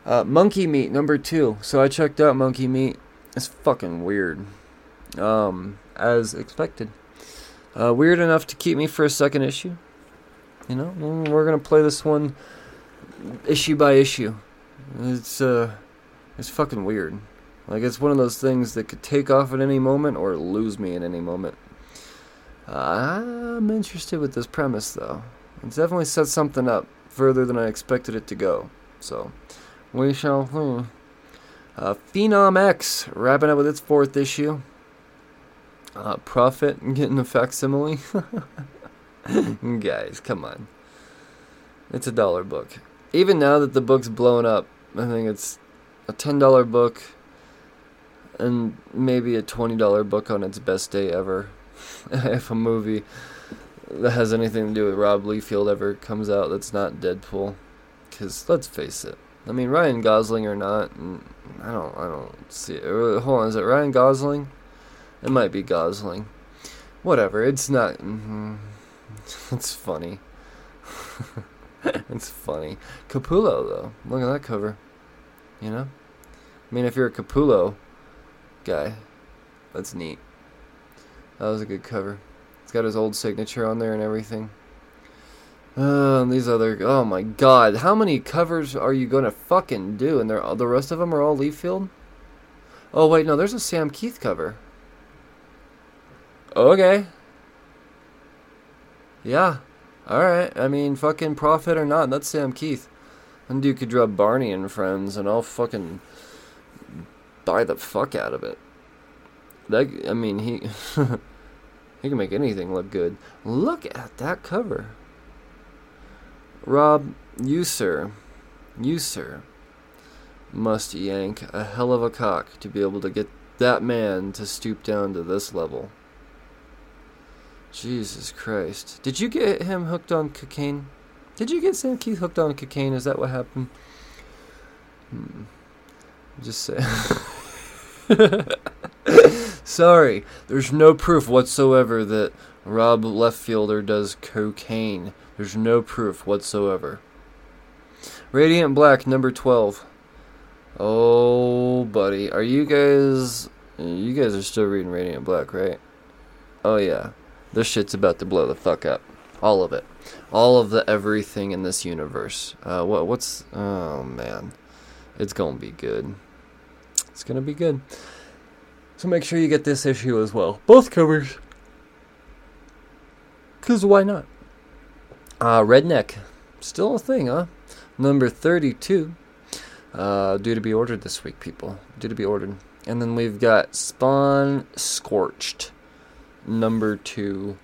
Uh, Monkey Meat, number two. So I checked out Monkey Meat. It's fucking weird. Um, as expected. Uh, weird enough to keep me for a second issue. You know, we're gonna play this one issue by issue. It's uh, it's fucking weird. Like it's one of those things that could take off at any moment or lose me at any moment. I'm interested with this premise though. It definitely set something up further than I expected it to go. So, we shall. Hmm. Uh, Phenom X wrapping up with its fourth issue. Uh, Prophet getting a facsimile. Guys, come on. It's a dollar book. Even now that the book's blown up, I think it's a $10 book and maybe a $20 book on its best day ever. if a movie that has anything to do with Rob Liefeld ever comes out that's not Deadpool. Because let's face it. I mean, Ryan Gosling or not, I don't, I don't see it. Hold on, is it Ryan Gosling? It might be Gosling. Whatever, it's not. Mm-hmm. It's funny. it's funny. Capullo, though. Look at that cover. You know? I mean, if you're a Capullo guy, that's neat. That was a good cover. It's got his old signature on there and everything. Uh, and these other, oh my god, how many covers are you gonna fucking do? And they're the rest of them are all Liefeld. Oh wait, no, there's a Sam Kieth cover. Okay. Yeah. Alright, I mean, fucking Prophet or not, that's Sam Kieth. And dude could draw Barney and Friends, and I'll fucking buy the fuck out of it. That, I mean, he. he can make anything look good. Look at that cover. Rob, you, sir. You, sir. Must yank a hell of a cock to be able to get that man to stoop down to this level. Jesus Christ. Did you get him hooked on cocaine? Did you get Sam Kieth hooked on cocaine? Is that what happened? Hmm. Just say. Sorry, there's no proof whatsoever that Rob Leftfielder does cocaine. There's no proof whatsoever. Radiant Black, number 12. Oh, buddy. Are you guys. You guys are still reading Radiant Black, right? Oh, yeah. This shit's about to blow the fuck up. All of it. All of the everything in this universe. Uh, what? What's? Oh man, it's gonna be good. It's gonna be good. So make sure you get this issue as well. Both covers. Cause why not? Uh, Redneck, still a thing, huh? Number thirty-two. Uh, due to be ordered this week, people. Due to be ordered. And then we've got Spawn Scorched number two.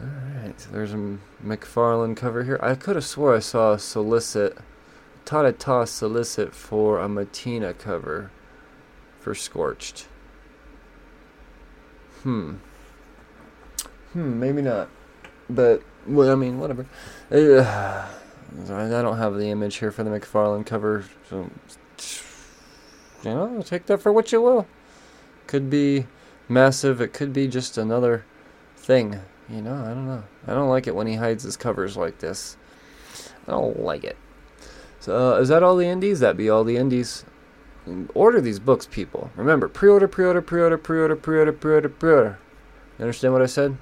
Alright, so there's a McFarlane cover here. I could have swore I saw a solicit, Tata solicit for a Mattina cover for Scorched. Hmm. Hmm, maybe not. But, well, I mean, whatever. Uh, I don't have the image here for the McFarlane cover, so, you know, take that for what you will. Could be massive. It could be just another thing. You know, I don't know. I don't like it when he hides his covers like this. I don't like it. So, uh, is that all the indies? That be all the indies. Order these books, people. Remember, pre-order, pre-order, pre-order, pre-order, pre-order, pre-order, pre-order. You understand what I said?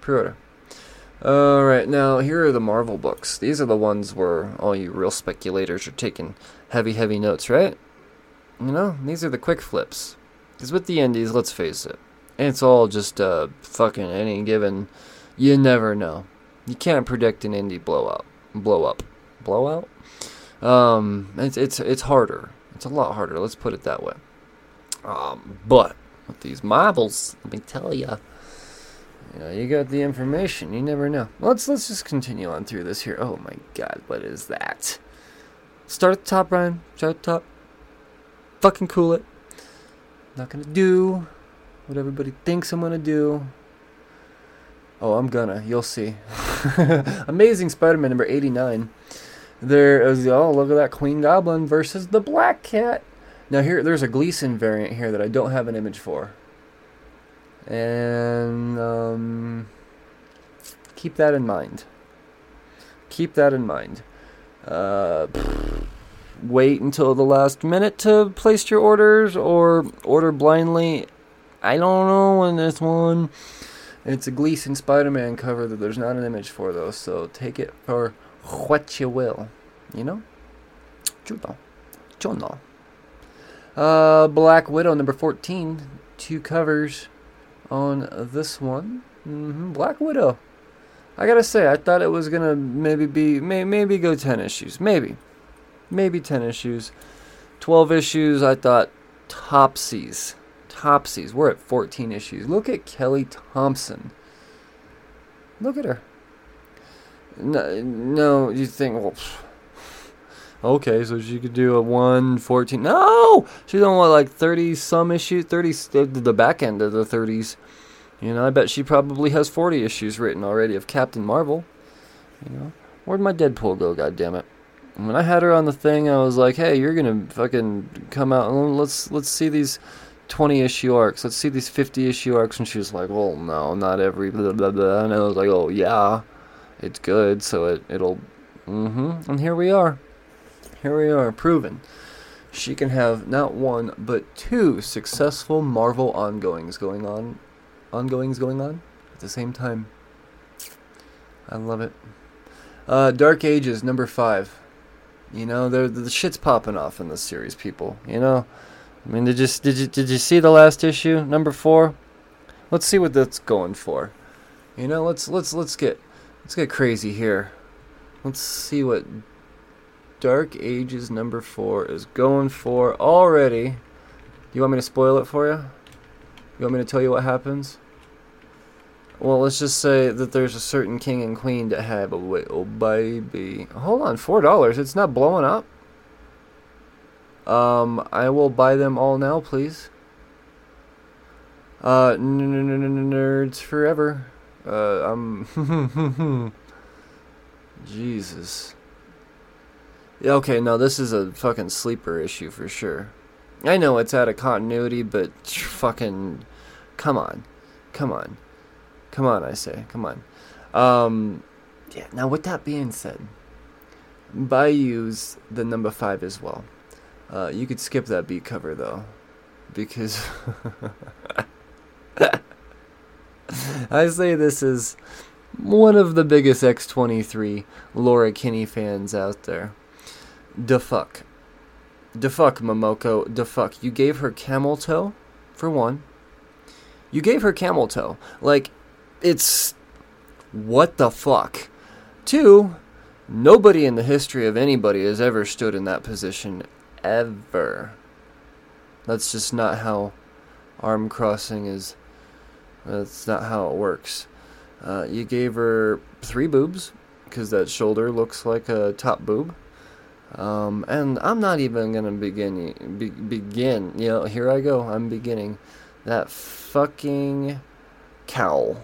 Pre-order. All right, now here are the Marvel books. These are the ones where all you real speculators are taking heavy, heavy notes, right? You know, these are the quick flips. Because with the indies, let's face it, it's all just uh, fucking any given. You never know. You can't predict an indie blowout. Blow up. Blowout? Um, it's it's it's harder. It's a lot harder. Let's put it that way. Um, but with these marbles, let me tell you, you know, you got the information. You never know. Let's let's just continue on through this here. Oh my God, what is that? Start at the top, Ryan. Start at the top. Fucking cool it. Not gonna do what everybody thinks I'm gonna do. Oh, I'm gonna. You'll see. Amazing Spider-Man number 89. There is oh look at that Queen Goblin versus the Black Cat. Now here there's a Gleason variant here that I don't have an image for. And um, keep that in mind. Keep that in mind. Uh, wait until the last minute to place your orders or order blindly. I don't know on this one. It's a Gleason Spider-Man cover that there's not an image for though, so take it for what you will. You know? Chuto. Chono. Uh, Black Widow number 14. Two covers on this one. Mm-hmm. Black Widow. I gotta say, I thought it was gonna maybe be, may, maybe go 10 issues. Maybe maybe 10 issues. 12 issues, I thought topsies. Topsies. We're at 14 issues. Look at Kelly Thompson. Look at her. No, no you think, well, okay, so she could do a 114. No! She's on what, like 30 some issues? 30, the back end of the 30s. You know, I bet she probably has 40 issues written already of Captain Marvel. You know, where'd my Deadpool go, God damn it? when I had her on the thing, I was like, "Hey, you're gonna fucking come out let's let's see these 20 issue arcs. Let's see these 50 issue arcs." And she was like, "Well, no, not every blah blah blah." And I was like, "Oh yeah, it's good, so it it'll." Mm-hmm. And here we are. Here we are, proven. She can have not one but two successful Marvel ongoings going on, ongoings going on at the same time. I love it. Uh, Dark Ages number five. You know, the shit's popping off in this series, people. You know, I mean, did you did you did you see the last issue, number four? Let's see what that's going for. You know, let's let's let's get let's get crazy here. Let's see what Dark Ages number four is going for already. You want me to spoil it for you? You want me to tell you what happens? Well, let's just say that there's a certain king and queen that have a little baby. Hold on, four dollars. It's not blowing up. Um, I will buy them all now, please. Uh, nerds forever. Uh, um, Jesus. Okay, no, this is a fucking sleeper issue for sure. I know it's out of continuity, but fucking, come on, come on, come on, I say, come on. Um, yeah. Now, with that being said, Bayou's the number five as well. Uh, you could skip that beat cover though, because I say this is one of the biggest X23 Laura Kinney fans out there. The fuck. The fuck, Momoko. The fuck. You gave her camel toe, for one. You gave her camel toe. Like, it's. What the fuck? Two, nobody in the history of anybody has ever stood in that position. Ever. That's just not how arm crossing is. That's not how it works. Uh, you gave her three boobs, because that shoulder looks like a top boob. Um, and I'm not even gonna begin. Be, begin. You know, here I go. I'm beginning. That fucking cowl.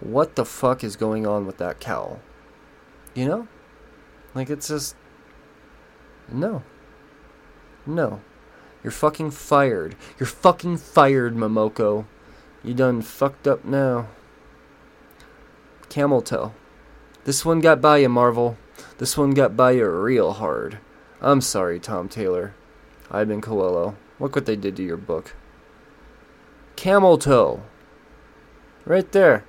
What the fuck is going on with that cowl? You know, like it's just no, no. You're fucking fired. You're fucking fired, Momoko. You done fucked up now. Camel toe. This one got by you, Marvel. This one got by you real hard. I'm sorry, Tom Taylor. Iban Coello. Look what they did to your book. Camel toe. Right there.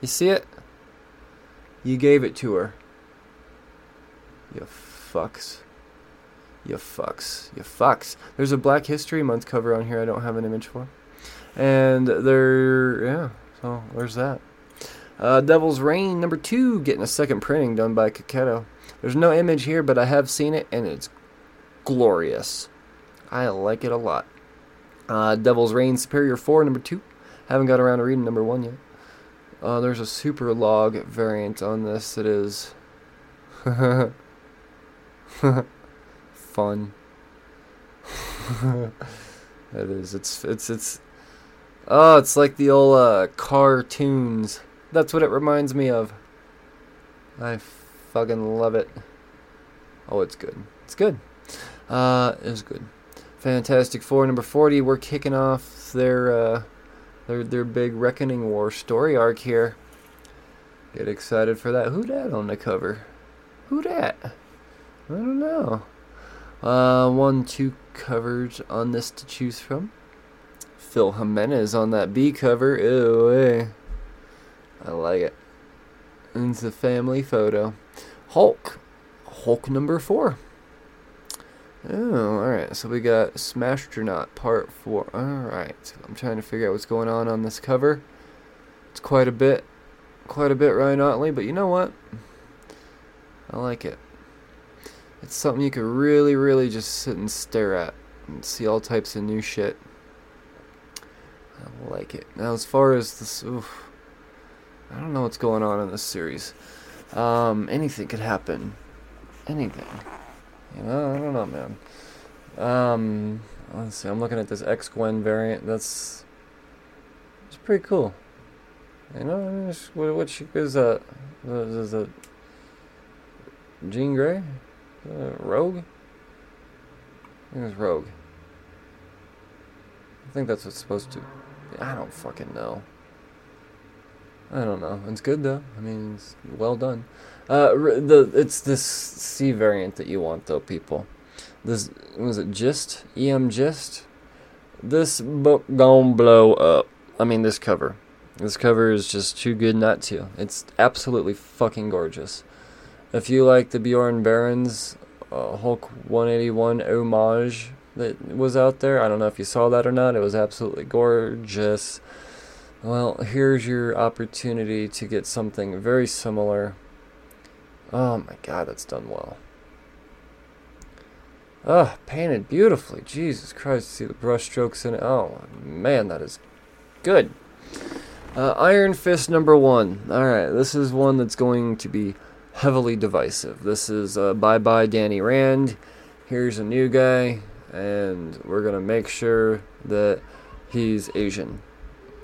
You see it? You gave it to her. You fucks. You fucks. You fucks. There's a Black History Month cover on here I don't have an image for. And there, yeah, so there's that. Uh, Devil's Reign number two getting a second printing done by Checchetto. There's no image here, but I have seen it and it's glorious. I like it a lot. Uh, Devil's Reign Superior 4 number two. Haven't got around to reading number one yet. Uh, there's a super log variant on this that is fun. it is. It's it's it's. Oh, it's like the old uh, cartoons. That's what it reminds me of. I fucking love it. Oh, it's good. It's good. Uh, it's good. Fantastic Four number forty. We're kicking off their uh, their their big Reckoning War story arc here. Get excited for that. Who dat on the cover? Who dat? I don't know. Uh, one, two covers on this to choose from. Phil Jimenez on that B cover. Ew. I like it. And it's a family photo. Hulk. Hulk number four. Oh, alright. So we got Smashtronaut Part 4. Alright. I'm trying to figure out what's going on on this cover. It's quite a bit. Quite a bit Ryan Ottley, but you know what? I like it. It's something you could really, really just sit and stare at and see all types of new shit. I like it. Now, as far as this, oof, I don't know what's going on in this series. Um, anything could happen. Anything. You know, I don't know, man. Um, let's see. I'm looking at this X Gwen variant. That's it's pretty cool. You know, I mean, what what she is that? Is that Jean Grey? Uh, Rogue? I think it's Rogue. I think that's what's supposed to. I don't fucking know. I don't know. It's good though. I mean, it's well done. Uh, the it's this C variant that you want though, people. This was it. Gist EM Gist. This book gon' blow up. I mean, this cover. This cover is just too good not to. It's absolutely fucking gorgeous. If you like the Bjorn Barends uh, Hulk 181 homage that was out there, I don't know if you saw that or not. It was absolutely gorgeous. Well, here's your opportunity to get something very similar Oh my god, that's done well. Oh, painted beautifully. Jesus Christ, see the brush strokes in it. Oh man, that is good. Uh, Iron Fist number one. Alright, this is one that's going to be heavily divisive. This is uh, Bye Bye Danny Rand. Here's a new guy, and we're to make sure that he's Asian.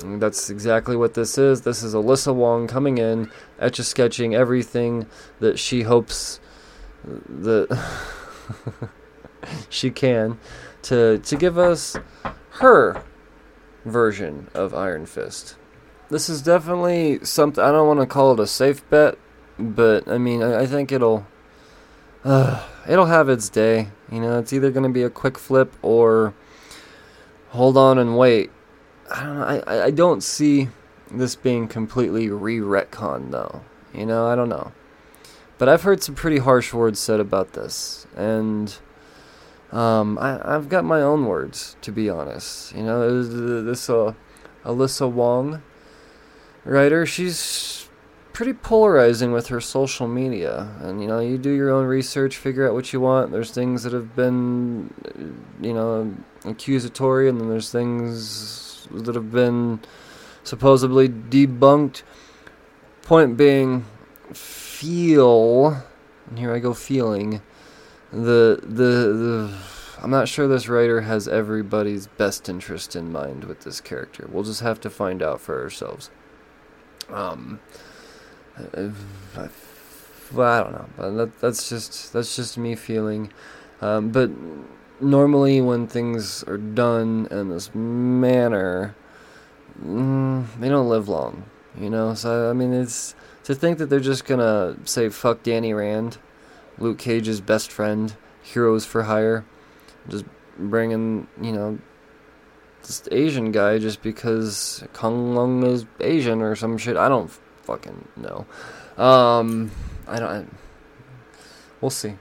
And that's exactly what this is. This is Alyssa Wong coming in, etch a sketching everything that she hopes that she can to to give us her version of Iron Fist. This is definitely something I don't want to call it a safe bet, but I mean I, I think it'll uh, it'll have its day. You know, it's either going to be a quick flip or hold on and wait. I don't know. I, I don't see this being completely re retcon though. You know, I don't know. But I've heard some pretty harsh words said about this, and um, I, I've got my own words to be honest. You know, this uh, Alyssa Wong writer, she's pretty polarizing with her social media. And, you know, you do your own research, figure out what you want. There's things that have been, you know, accusatory, and then there's things that have been supposedly debunked. Point being, feel, and here I go feeling, the, the, the, I'm not sure this writer has everybody's best interest in mind with this character. We'll just have to find out for ourselves. Um, well, I don't know, but that, that's just that's just me feeling. Um, but normally, when things are done in this manner, mm, they don't live long, you know. So I mean, it's to think that they're just gonna say "fuck Danny Rand," Luke Cage's best friend, heroes for hire, just bringing you know this Asian guy just because K'un-Lun is Asian or some shit. I don't fucking know. Um, I don't. I, we'll see.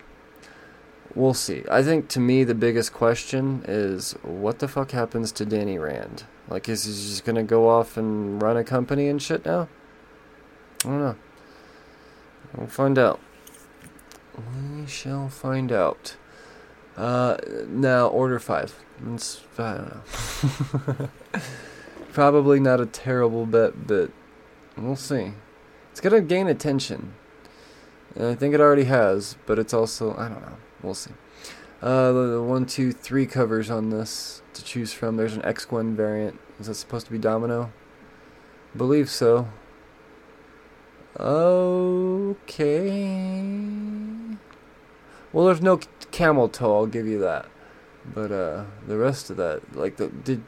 We'll see. I think to me the biggest question is what the fuck happens to Danny Rand? Like, is he just gonna go off and run a company and shit now? I don't know. We'll find out. We shall find out. Uh, now order five. It's, I don't know. Probably not a terrible bet, but we'll see. It's gonna gain attention. And I think it already has, but it's also I don't know. We'll see. Uh, the one, two, three covers on this to choose from. There's an X Gwen variant. Is that supposed to be Domino? Believe so. Okay. Well, there's no camel toe. I'll give you that. But uh, the rest of that, like the did,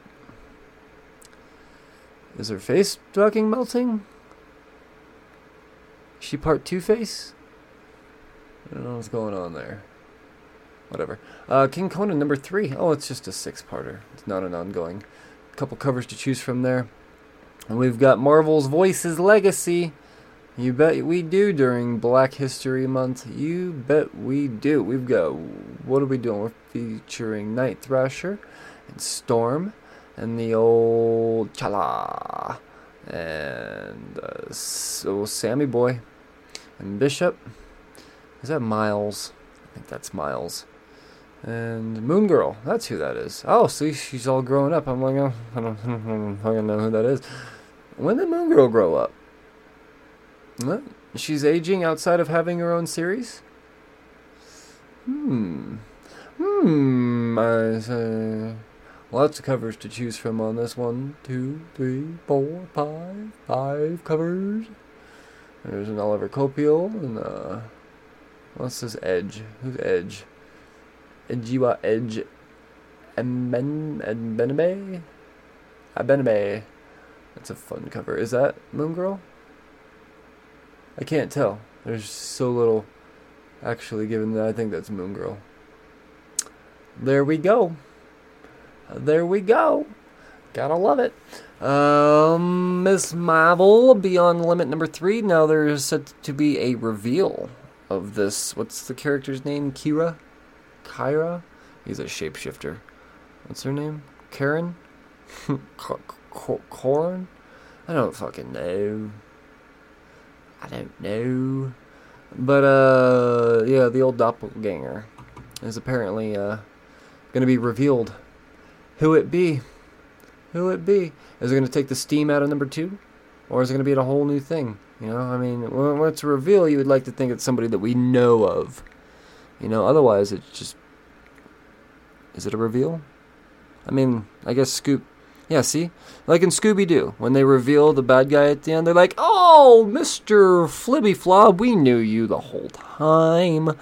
is her face fucking melting? She part Two Face? I don't know what's going on there. Whatever. Uh, King Conan number three. Oh, it's just a six-parter. It's not an ongoing. A couple covers to choose from there. And we've got Marvel's Voices Legacy. You bet we do during Black History Month. You bet we do. We've got, what are we doing? We're featuring Night Thrasher and Storm and the old Chala and uh, so Sammy Boy and Bishop. Is that Miles? I think that's Miles. And Moon Girl. That's who that is. Oh, see, she's all grown up. I'm like, oh, I don't, I don't fucking know who that is. When did Moon Girl grow up? What? She's aging outside of having her own series? Hmm. Hmm. I say. Lots of covers to choose from on this one. Two, three, four, five, five covers. There's an Olivier Coipel and uh, what's this Edge? Who's Edge? Edgiwa Edge. Emben Benebe. Abenebe. That's a fun cover. Is that Moon Girl? I can't tell. There's so little actually given that I think that's Moon Girl. There we go. There we go. Gotta love it. Um, Miss Marvel, Beyond Limit number three. Now there's said to be a reveal of this. What's the character's name? Kira? Kyra? He's a shapeshifter. What's her name? Karen? Corin? I don't fucking know. I don't know. But uh, yeah, the old doppelganger is apparently uh to be revealed. Who it be? Who it be? Is it going to take the steam out of number two, or is it going to be a whole new thing? You know, I mean, when it's a reveal, you would like to think it's somebody that we know of. You know, otherwise it's just. Is it a reveal? I mean, I guess Scoop. Yeah, see? Like in Scooby Doo, when they reveal the bad guy at the end, they're like, Oh, Mr. Flibby Flob, we knew you the whole time.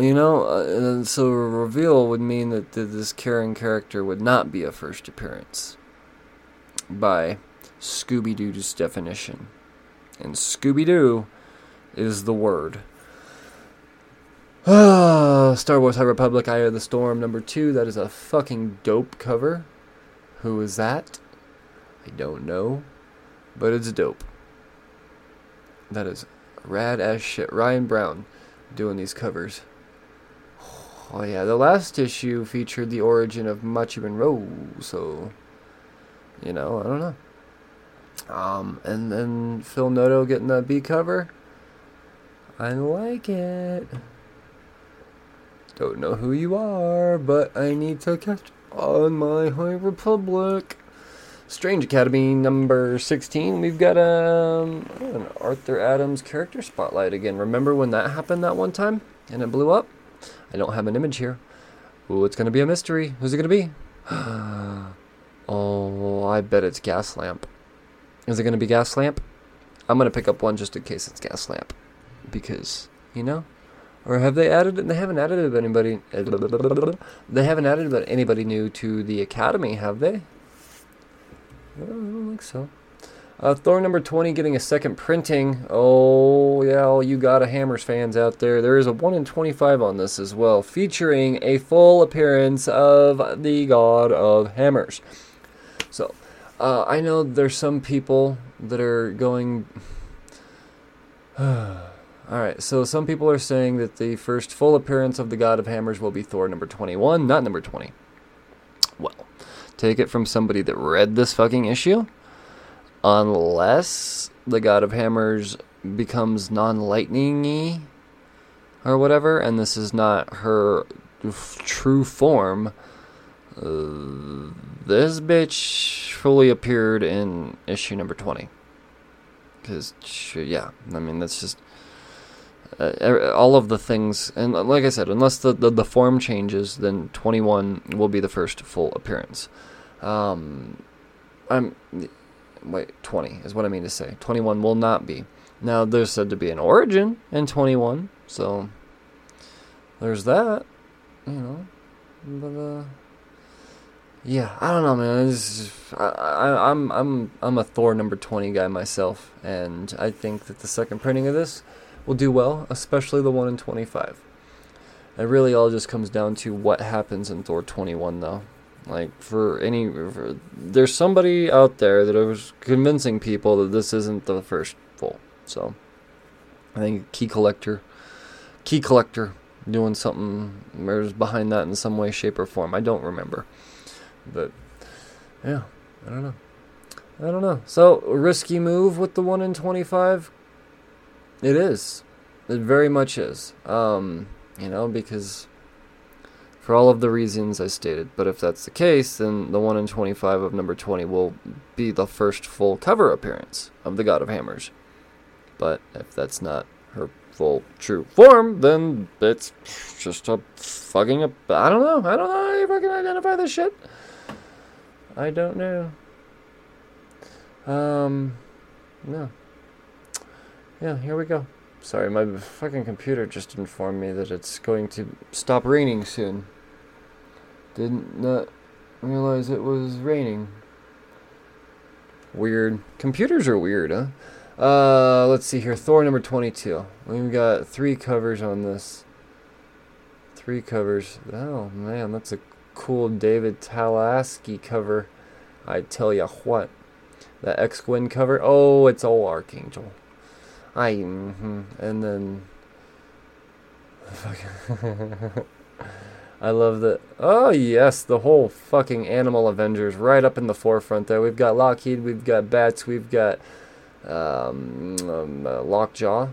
You know, uh, so a reveal would mean that th- this Karen character would not be a first appearance by Scooby Doo's definition. And Scooby Doo is the word. Star Wars High Republic Eye of the Storm number two. That is a fucking dope cover. Who is that? I don't know. But it's dope. That is rad as shit. Ryan Brown doing these covers. Oh yeah, the last issue featured the origin of Marchion Ro, so you know, I don't know. Um, and then Phil Noto getting that B cover. I like it. Don't know who you are, but I need to catch on my High Republic. Strange Academy number 16. We've got um, an Arthur Adams character spotlight again. Remember when that happened that one time and it blew up? I don't have an image here. Ooh, it's going to be a mystery. Who's it going to be? oh, I bet it's Gas Lamp. Is it going to be Gas Lamp? I'm going to pick up one just in case it's Gas Lamp. Because, you know? Or have they added? They haven't added anybody. They haven't added anybody new to the Academy, have they? I don't think so. Uh, Thor number 20 getting a second printing. Oh, yeah, all you got a Hammers fans out there. There is a 1 in 25 on this as well, featuring a full appearance of the God of Hammers. So, uh, I know there's some people that are going. Alright, so some people are saying that the first full appearance of the God of Hammers will be Thor number 21, not number 20. Well, take it from somebody that read this fucking issue. Unless the God of Hammers becomes non lightningy or whatever, and this is not her f- true form. Uh, this bitch fully appeared in issue number 20. Because, yeah, I mean, that's just. Uh, all of the things, and like I said, unless the, the, the form changes, then 21 will be the first full appearance. Um, I'm. Wait, 20 is what I mean to say. 21 will not be. Now, there's said to be an origin in 21, so. There's that, you know. But, uh. Yeah, I don't know, man. Just- I, I, I'm I'm I'm a Thor number twenty guy myself, and I think that the second printing of this will do well, especially the one in twenty five. It really all just comes down to what happens in Thor twenty one, though. Like for any, for, there's somebody out there that was convincing people that this isn't the first full. So I think key collector, key collector, doing something there's behind that in some way, shape, or form. I don't remember. But yeah, I don't know. I don't know. So risky move with the one in twenty five. It is. It very much is. Um, you know, because for all of the reasons I stated. But if that's the case, then the one in twenty five of number twenty will be the first full cover appearance of the God of Hammers. But if that's not her full true form, then it's just a fucking. I don't know. I don't know how you fucking identify this shit. I don't know. Um, no. Yeah, here we go. Sorry, my fucking computer just informed me that it's going to stop raining soon. Didn't not realize it was raining. Weird. Computers are weird, huh? Uh, let's see here. Thor number 22. We've got three covers on this. Three covers. Oh, man, that's a cool David Talaski cover. I tell ya what. That X Gwyn cover. Oh, it's all Archangel. I. hmm And then. I love that. Oh, yes, the whole fucking Animal Avengers right up in the forefront there. We've got Lockheed, we've got Bats, we've got um, um, uh, Lockjaw.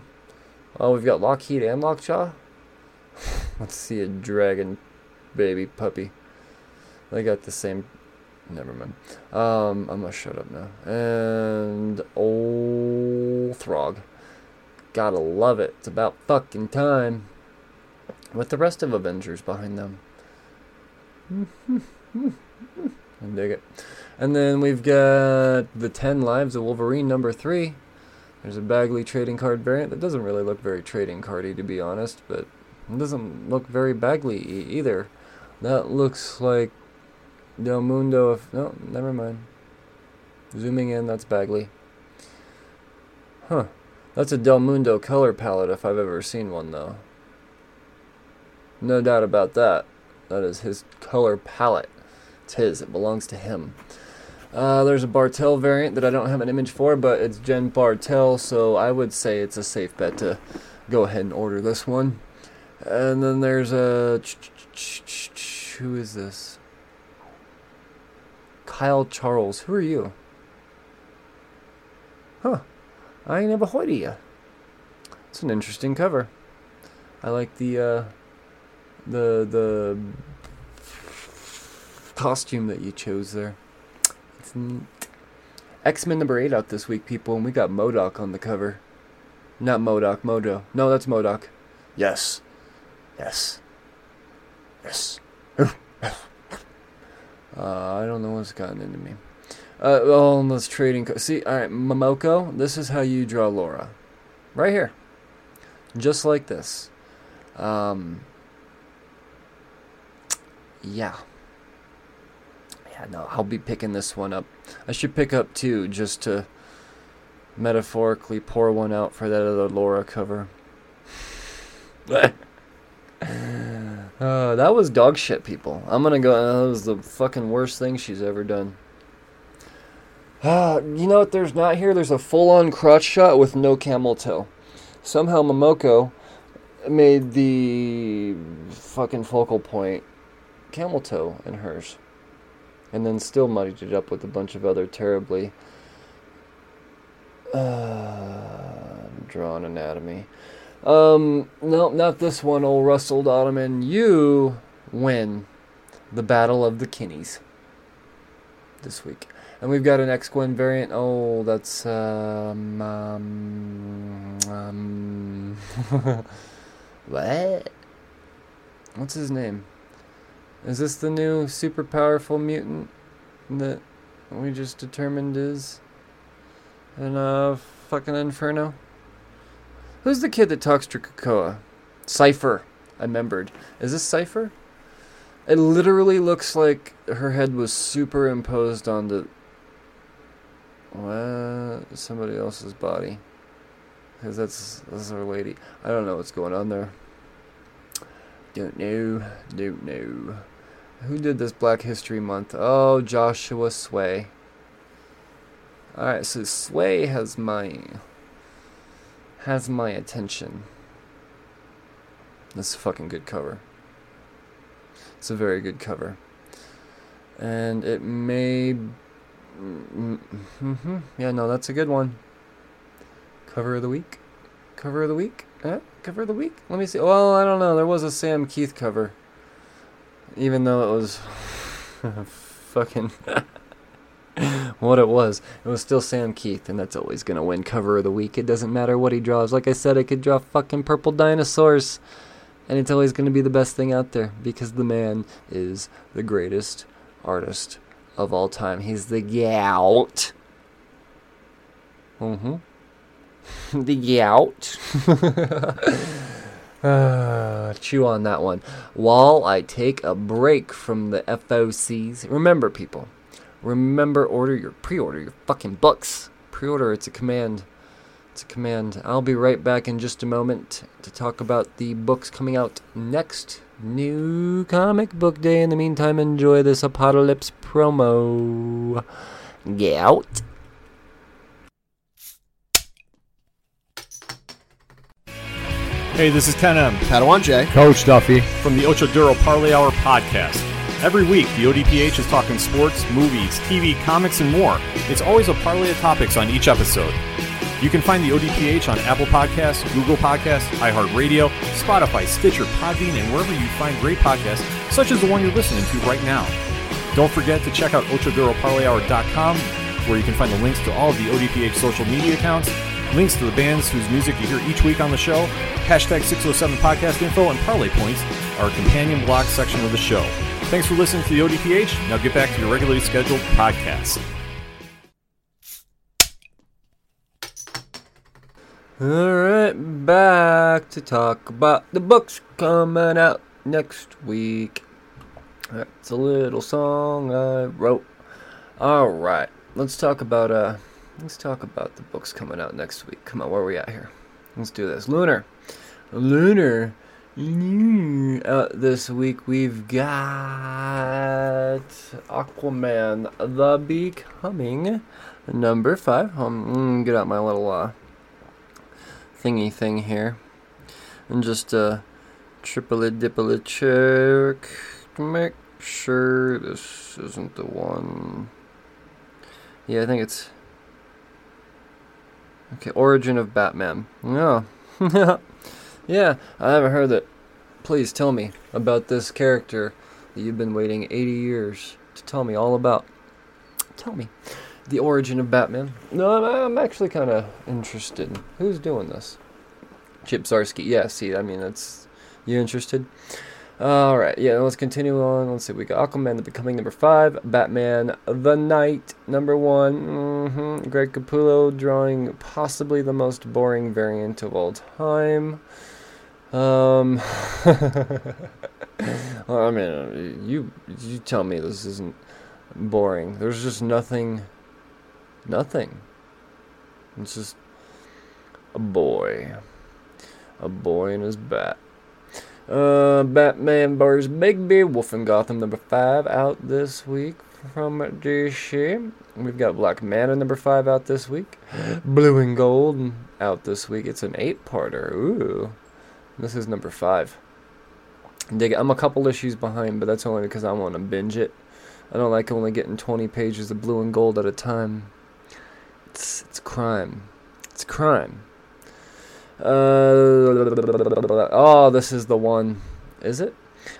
Oh, we've got Lockheed and Lockjaw. Let's see a dragon baby puppy. They got the same. Never mind. Um, I'm gonna shut up now. And old Throg. Gotta love it. It's about fucking time. With the rest of Avengers behind them. I dig it. And then we've got the 10 Lives of Wolverine number 3. There's a Bagley trading card variant that doesn't really look very trading cardy to be honest, but it doesn't look very Bagley either. That looks like Del Mundo. No, never mind. Zooming in, that's Bagley. Huh. That's a Del Mundo color palette if I've ever seen one, though. No doubt about that. That is his color palette. It's his. It belongs to him. Uh, there's a Bartel variant that I don't have an image for, but it's Jen Bartel, so I would say it's a safe bet to go ahead and order this one. And then there's a. Who is this? Kyle Charles. Who are you? Huh. I ain't never heard of you. It's an interesting cover. I like the uh, the the costume that you chose there. It's neat. X Men number eight out this week, people, and we got MODOK on the cover. Not MODOK, Mojo. No, that's MODOK. Yes. Yes. Yes. uh, I don't know what's gotten into me. Uh, oh, let's trading. Co- See, all right, Momoko. This is how you draw Laura, right here, just like this. Um. Yeah. Yeah, no, I'll be picking this one up. I should pick up two just to metaphorically pour one out for that other Laura cover. Uh, that was dog shit, people. I'm gonna go. That was the fucking worst thing she's ever done. Uh, you know what? There's not here. There's a full-on crotch shot with no camel toe. Somehow Momoko made the fucking focal point camel toe in hers, and then still muddied it up with a bunch of other terribly uh, drawn anatomy. Um, no, not this one, old Russell Dauterman. You win the Battle of the Kinneys this week. And we've got an X Gwen variant. Oh, that's, um, um, um what? What's his name? Is this the new super powerful mutant that we just determined is in, uh, fucking Inferno? Who's the kid that talks to Krakoa? Cypher. I remembered. Is this Cypher? It literally looks like her head was superimposed onto somebody else's body. Because that's that's our lady. I don't know what's going on there. Don't know. Don't know. Who did this Black History Month? Oh, Joshua Sway. Alright, so Sway has my has my attention. This is a fucking good cover. It's a very good cover. And it may. Mm-hmm. Yeah, no, that's a good one. Cover of the week? Cover of the week? Eh? Cover of the week? Let me see. Well, I don't know. There was a Sam Kieth cover. Even though it was. fucking. what it was. It was still Sam Kieth, and that's always gonna win cover of the week. It doesn't matter what he draws. Like I said, I could draw fucking purple dinosaurs, and it's always gonna be the best thing out there because the man is the greatest artist of all time. He's the gout. Mm-hmm. the gout. Uh, chew on that one. While I take a break from the FOCs. Remember, people, remember order your pre-order your fucking books. Pre-order it's a command it's a command. I'll be right back in just a moment to talk about the books coming out next. New comic book day. In the meantime enjoy this apocalypse promo. Get out Hey, this is Ken M. Padawan J. Coach Duffy. from the Ocho Duro Parlay Hour podcast. Every week, the ODPH is talking sports, movies, TV, comics, and more. It's always a parlay of topics on each episode. You can find the ODPH on Apple Podcasts, Google Podcasts, iHeartRadio, Spotify, Stitcher, Podbean, and wherever you find great podcasts, such as the one you're listening to right now. Don't forget to check out OchoDuroParlayHour.com, where you can find the links to all of the ODPH social media accounts, links to the bands whose music you hear each week on the show, hashtag 607 podcast info, and parlay points, our companion blog section of the show. Thanks for listening to the ODPH. Now get back to your regularly scheduled podcast. Alright, back to talk about the books coming out next week. That's a little song I wrote. Alright, let's talk about uh let's talk about the books coming out next week. Come on, where are we at here? Let's do this. Lunar. Lunar. Uh, this week we've got Aquaman the Becoming number five. Um, mm, get out my little uh thingy thing here. And just uh, triple it, dipple it, check make sure this isn't the one. Yeah, I think it's. Okay, Origin of Batman. Yeah. yeah, I haven't heard that. Please tell me about this character that you've been waiting 80 years to tell me all about. Tell me the origin of Batman. No, I'm, I'm actually kind of interested. Who's doing this? Chip Zdarsky. Yeah, see, I mean, that's you interested? All right, yeah. Let's continue on. Let's see. We got Aquaman, the Becoming number five, Batman, the Knight, number one. Mm-hmm. Greg Capullo drawing possibly the most boring variant of all time. Um, well, I mean, you you tell me this isn't boring. There's just nothing Nothing. It's just a boy. A boy and his bat. Uh, Batman Bars Bigby, Wolf in Gotham number 5 out this week from DC. We've got Black Manta number 5 out this week. Blue and Gold out this week. It's an 8 parter. Ooh. This is number 5. Dig it. I'm a couple issues behind, but that's only because I want to binge it. I don't like only getting 20 pages of blue and gold at a time. It's it's crime. It's crime. Uh, oh, this is the one. Is it?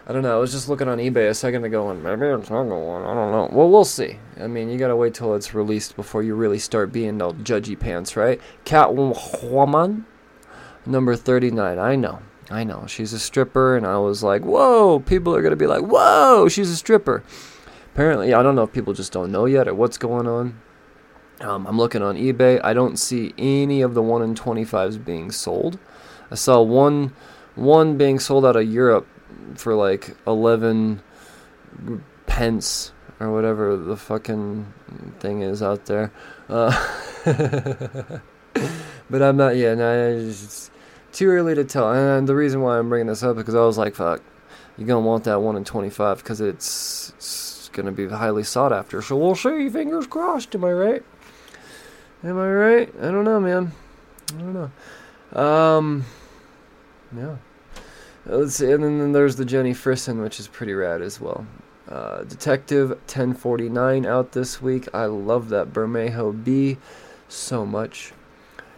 I don't know. I was just looking on eBay a second ago, and maybe it's not the one. I don't know. Well, we'll see. I mean, you gotta wait till it's released before you really start being all judgy pants, right? Catwoman, number thirty-nine. I know. I know. She's a stripper, and I was like, whoa. People are gonna be like, whoa, she's a stripper. Apparently, I don't know if people just don't know yet or what's going on. Um, I'm looking on eBay. I don't see any of the 1 in 25s being sold. I saw one one being sold out of Europe for like 11 pence or whatever the fucking thing is out there. Uh, but I'm not, yeah, no, it's too early to tell. And the reason why I'm bringing this up is because I was like, fuck, you're going to want that 1 in 25 because it's, it's going to be highly sought after. So we'll see. Fingers crossed. Am I right? Am I right? I don't know, man. I don't know. Um, yeah. Let's see, and then there's the Jenny Frison, which is pretty rad as well. Uh, Detective 1049 out this week. I love that Bermejo B so much.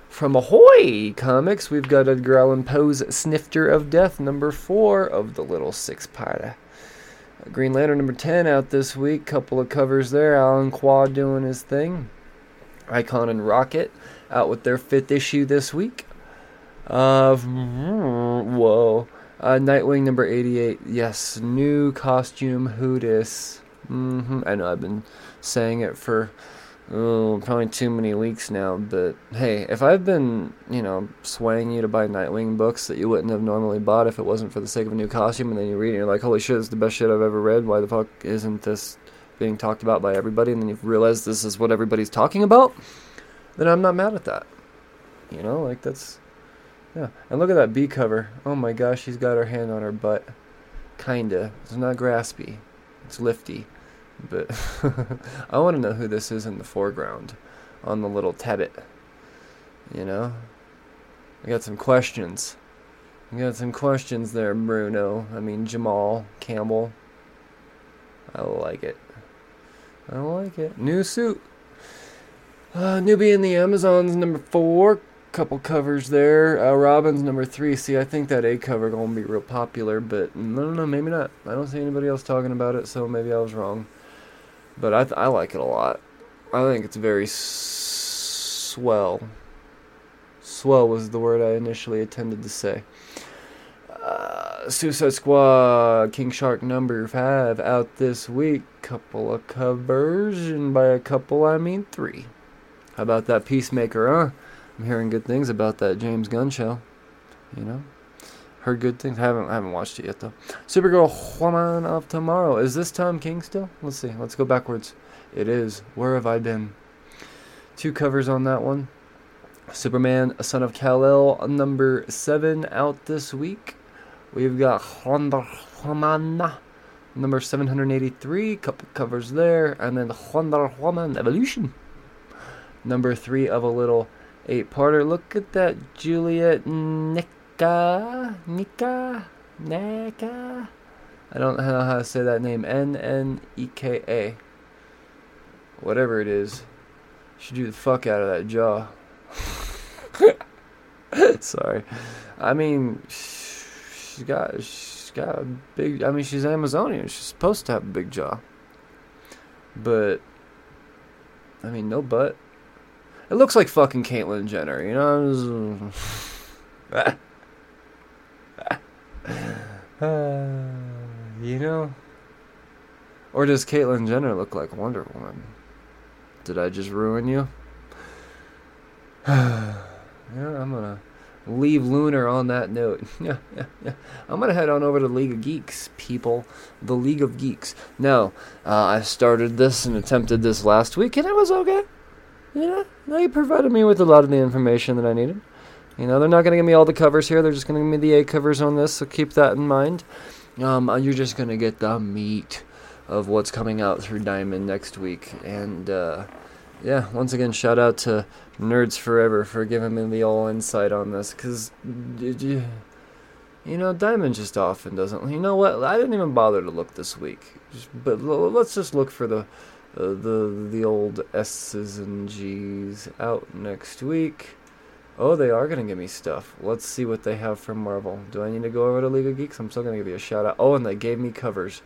From Ahoy Comics, we've got Edgar Allan Poe's Snifter of Death, number four of the little six-parter. Green Lantern number 10 out this week. Couple of covers there. Alan Quad doing his thing. Icon and Rocket out with their fifth issue this week. Uh, whoa. Uh, Nightwing number 88. Yes, new costume Hootis. Mm-hmm. I know I've been saying it for oh, probably too many weeks now, but hey, if I've been, you know, swaying you to buy Nightwing books that you wouldn't have normally bought if it wasn't for the sake of a new costume, and then you read it and you're like, holy shit, it's the best shit I've ever read, why the fuck isn't this being talked about by everybody, and then you realize this is what everybody's talking about, then I'm not mad at that. You know, like that's yeah. And look at that B cover. Oh my gosh, she's got her hand on her butt. Kinda. It's not graspy. It's lifty. But I want to know who this is in the foreground on the little tebbit. You know? I got some questions. I got some questions there, Bruno. I mean, Jamal Campbell. I like it. I don't like it. New suit. Uh, Nubia and the Amazons number four. Couple covers there. Uh, Robin's number three. See, I think that A cover gonna be real popular, but I don't know, maybe not. I don't see anybody else talking about it, so maybe I was wrong. But I th- I like it a lot. I think it's very s- swell. Swell was the word I initially intended to say. Uh, Suicide Squad, King Shark number five out this week. Couple of covers, and by a couple I mean three. How about that Peacemaker, huh? I'm hearing good things about that James Gunn show. You know, heard good things. haven't I haven't watched it yet though. Supergirl Woman of Tomorrow. Is this Tom King still? Let's see. Let's go backwards. It is. Where have I been? Two covers on that one. Superman, a Son of Kal-El, number seven out this week. We've got Wonder Woman, number 783, couple covers there, and then Wonder Woman Evolution, number three of a little eight-parter. Look at that, Juliet Nika, Nika, Nika. I don't know how to say that name. N N E K A. Whatever it is, should do the fuck out of that jaw. Sorry. I mean, she's got she's got a big. I mean, she's Amazonian. She's supposed to have a big jaw. But I mean, no butt. It looks like fucking Caitlyn Jenner, you know. uh, you know. Or does Caitlyn Jenner look like Wonder Woman? Did I just ruin you? yeah, I'm gonna leave Lunar on that note. I'm gonna head on over to League of Geeks, people. The League of Geeks. No, uh, I started this and attempted this last week, and it was okay. You know, they provided me with a lot of the information that I needed. You know, they're not gonna give me all the covers here. They're just gonna give me the A covers on this, so keep that in mind. Um, uh, you're just gonna get the meat of what's coming out through Diamond next week, and uh, yeah, once again, shout out to Nerds Forever for giving me the all insight on this, because, you you know, Diamond just often doesn't. You know what? I didn't even bother to look this week, just, but l- let's just look for the uh, the the old S's and G's out next week. Oh, they are gonna give me stuff. Let's see what they have from Marvel. Do I need to go over to League of Geeks? I'm still gonna give you a shout out. Oh, and they gave me covers.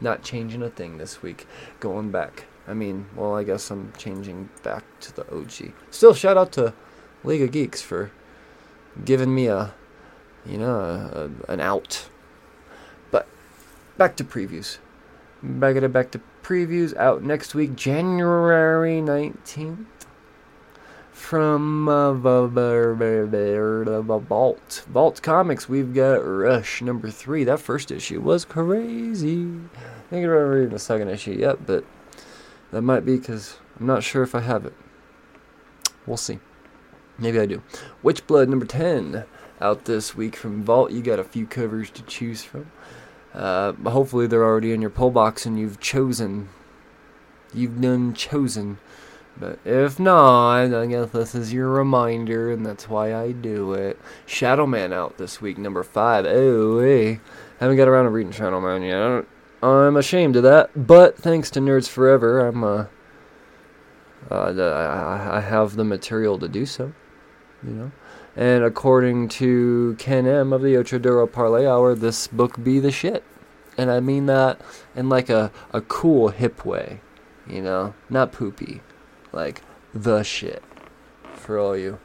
Not changing a thing this week. Going back. I mean, well, I guess I'm changing back to the OG. Still, shout out to League of Geeks for giving me a, you know, a, a, an out. But back to previews. Back it back to previews out next week, January 19th. From uh, Vault. Vault Comics, we've got Rush number three. That first issue was crazy. I think I've reading the second issue yet, but that might be because I'm not sure if I have it. We'll see. Maybe I do. Witchblood number 10 out this week from Vault. You got a few covers to choose from. Uh, hopefully they're already in your pull box and you've chosen. You've done chosen. But if not, I guess this is your reminder, and that's why I do it. Shadow Man out this week, number five. Oh, hey. Haven't got around to reading Shadow Man yet. I'm ashamed of that, but thanks to Nerds Forever, I'm uh, uh I, have the material to do so, you know. And according to Ken M of the Ocho Duro Parlay Hour, this book be the shit, and I mean that in like a a cool hip way, you know, not poopy, like the shit for all you.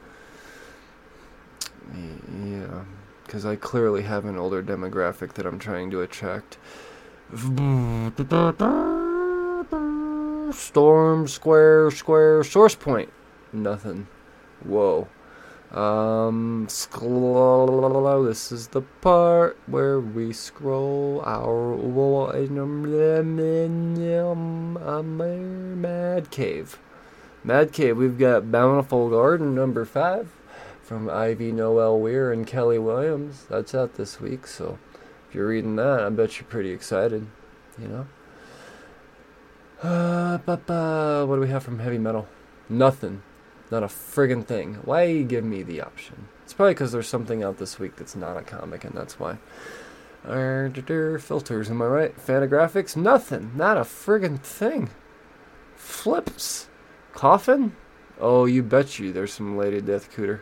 Yeah, because I clearly have an older demographic that I'm trying to attract. Storm Square Square Source Point. Nothing. Whoa. Um, scroll. This is the part where we scroll our Mad Cave. Mad Cave. We've got Bountiful Garden number five from Ivy Noelle Weir and Kelly Williams. That's out this week, so if you're reading that, I bet you're pretty excited, you know? Uh, what do we have from heavy metal? Nothing. Not a friggin' thing. Why you give me the option? It's probably because there's something out this week that's not a comic, and that's why. Uh, filters, am I right? Fantagraphics? Nothing. Not a friggin' thing. Flips. Coffin? Oh, you bet you there's some Lady Death Cooter.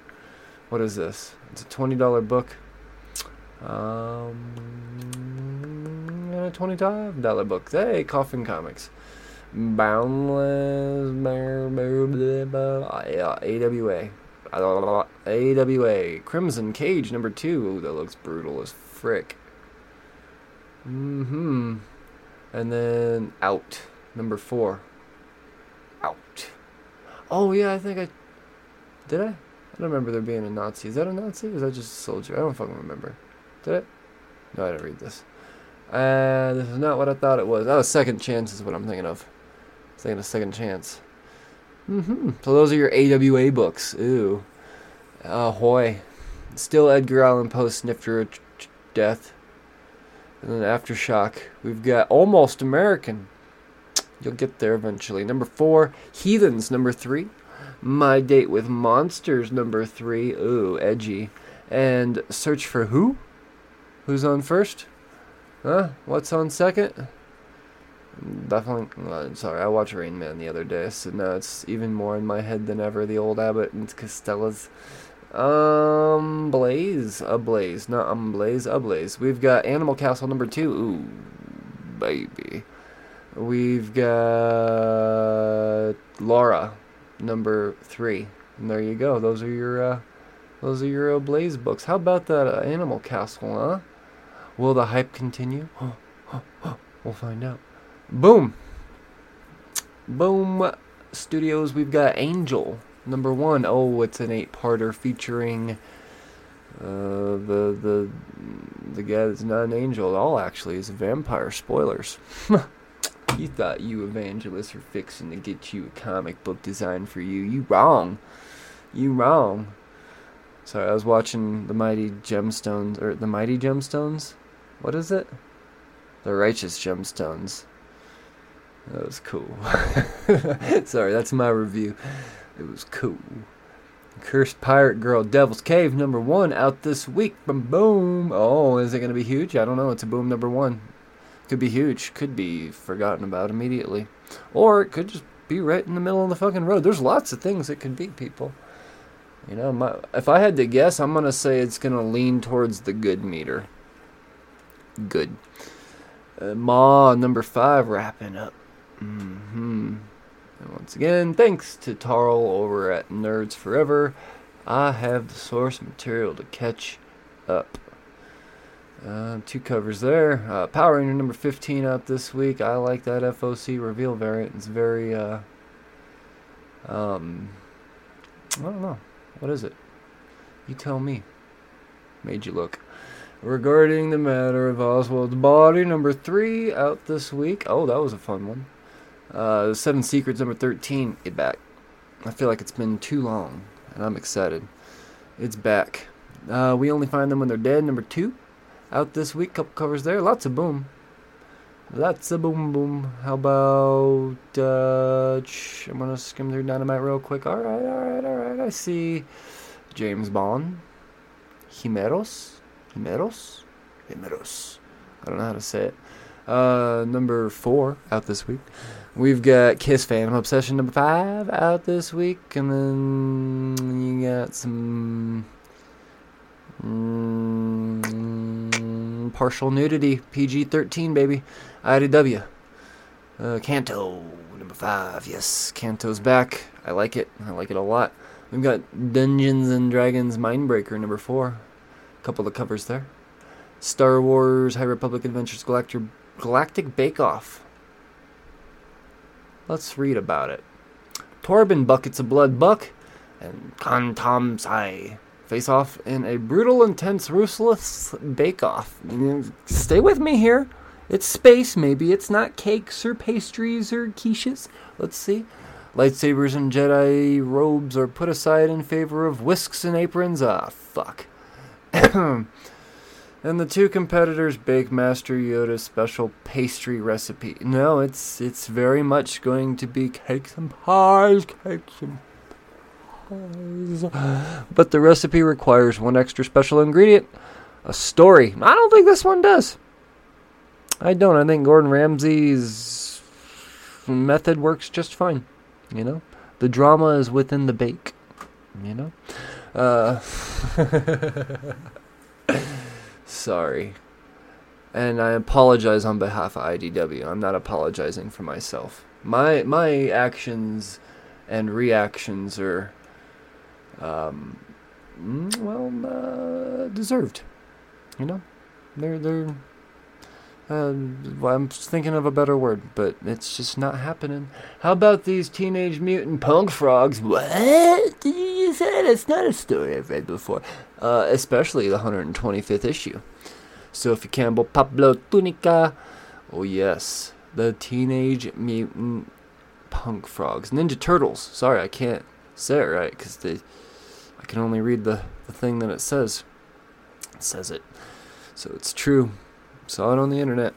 What is this? It's a $20 book. Um, a $25 book. Hey, Coffin Comics. Boundless. AWA. AWA. Crimson Cage number two. That looks brutal as frick. Mm hmm. And then Out number four. Out. Oh, yeah, I think I. Did I? I don't remember there being a Nazi. Is that a Nazi? Or is that just a soldier? I don't fucking remember. Did it? No, I didn't read this. Uh, this is not what I thought it was. Oh, Second Chance is what I'm thinking of. I was thinking of Second Chance. Mm-hmm. So those are your AWA books. Ooh. Ahoy. Still Edgar Allan Poe ch- Death. And then Aftershock. We've got Almost American. You'll get there eventually. Number four, Heathens. Number three, My Date with Monsters. Number three, ooh, edgy. And Search for Who? Who's on first? Huh? What's on second? Definitely. Uh, sorry, I watched Rain Man the other day, so now it's even more in my head than ever. The old Abbott and Costellas. Um, Blaze, a Blaze, not um Blaze, a Blaze. We've got Animal Castle number two. Ooh, baby. We've got Laura, number three. And there you go. Those are your, uh, those are your uh, Blaze books. How about that uh, Animal Castle, huh? Will the hype continue? we'll find out. Boom. Boom Studios. We've got Angel number one. Oh, it's an eight-parter featuring uh, the the the guy that's not an angel at all. Actually, is a vampire. Spoilers. You thought you evangelists were fixing to get you a comic book designed for you. You wrong. You wrong. Sorry, I was watching the Mighty Gemstones or the Mighty Gemstones. What is it? The Righteous Gemstones. That was cool. Sorry, that's my review. It was cool. Cursed Pirate Girl Devil's Cave number one out this week. Boom, boom. Oh, is it going to be huge? I don't know. It's a boom number one. Could be huge. Could be forgotten about immediately. Or it could just be right in the middle of the fucking road. There's lots of things it could be, people. You know, my, if I had to guess, I'm going to say it's going to lean towards the good meter. Good. Uh, Maw, number five, wrapping up. hmm And once again, thanks to Tarl over at Nerds Forever, I have the source material to catch up. Uh, two covers there. Uh, Power Ranger number 15 out this week. I like that FOC reveal variant. It's very, uh, um, I don't know. What is it? You tell me. Made you look. Regarding the matter of Oswald's body, number 3 out this week. Oh, that was a fun one. Uh, Seven Secrets number 13. Get back. I feel like it's been too long, and I'm excited. It's back. Uh, we only find them when they're dead. Number 2 out this week. Couple covers there. Lots of boom. Lots of boom boom. How about uh I'm gonna skim through dynamite real quick. Alright, alright, alright. I see James Bond. Himeros? Himeros? Himeros. I don't know how to say it. Uh number four out this week. We've got Kiss Phantom Obsession number five out this week, and then you got some Mm, partial nudity, PG 13, baby. IDW. Uh, Canto, number five. Yes, Canto's back. I like it. I like it a lot. We've got Dungeons and Dragons Mindbreaker, number four. Couple of covers there. Star Wars High Republic Adventures Galactic, Galactic Bake Off. Let's read about it. Torban Buckets of Blood Buck and Kantam Sy face off in a brutal, intense, ruthless bake-off. Stay with me here. It's space, maybe. It's not cakes or pastries or quiches. Let's see. Lightsabers and Jedi robes are put aside in favor of whisks and aprons. Ah, fuck. and the two competitors bake Master Yoda's special pastry recipe. No, it's it's very much going to be cakes and pies, cakes and pies. but the recipe requires one extra special ingredient a story. I don't think this one does. I don't. I think Gordon Ramsay's method works just fine. You know? The drama is within the bake. You know? Uh, sorry. And I apologize on behalf of IDW. I'm not apologizing for myself. My my actions and reactions are um mm, well uh, deserved. You know? They're they're uh, I'm thinking of a better word, but it's just not happening. How about these teenage mutant punk frogs? What? You just say It's not a story I've read before. Uh, especially the 125th issue. Sophie Campbell, Pablo Tunica. Oh, yes. The teenage mutant punk frogs. Ninja Turtles. Sorry, I can't say it right because they. I can only read the, the thing that it says. It says it. So it's true. Saw it on the internet.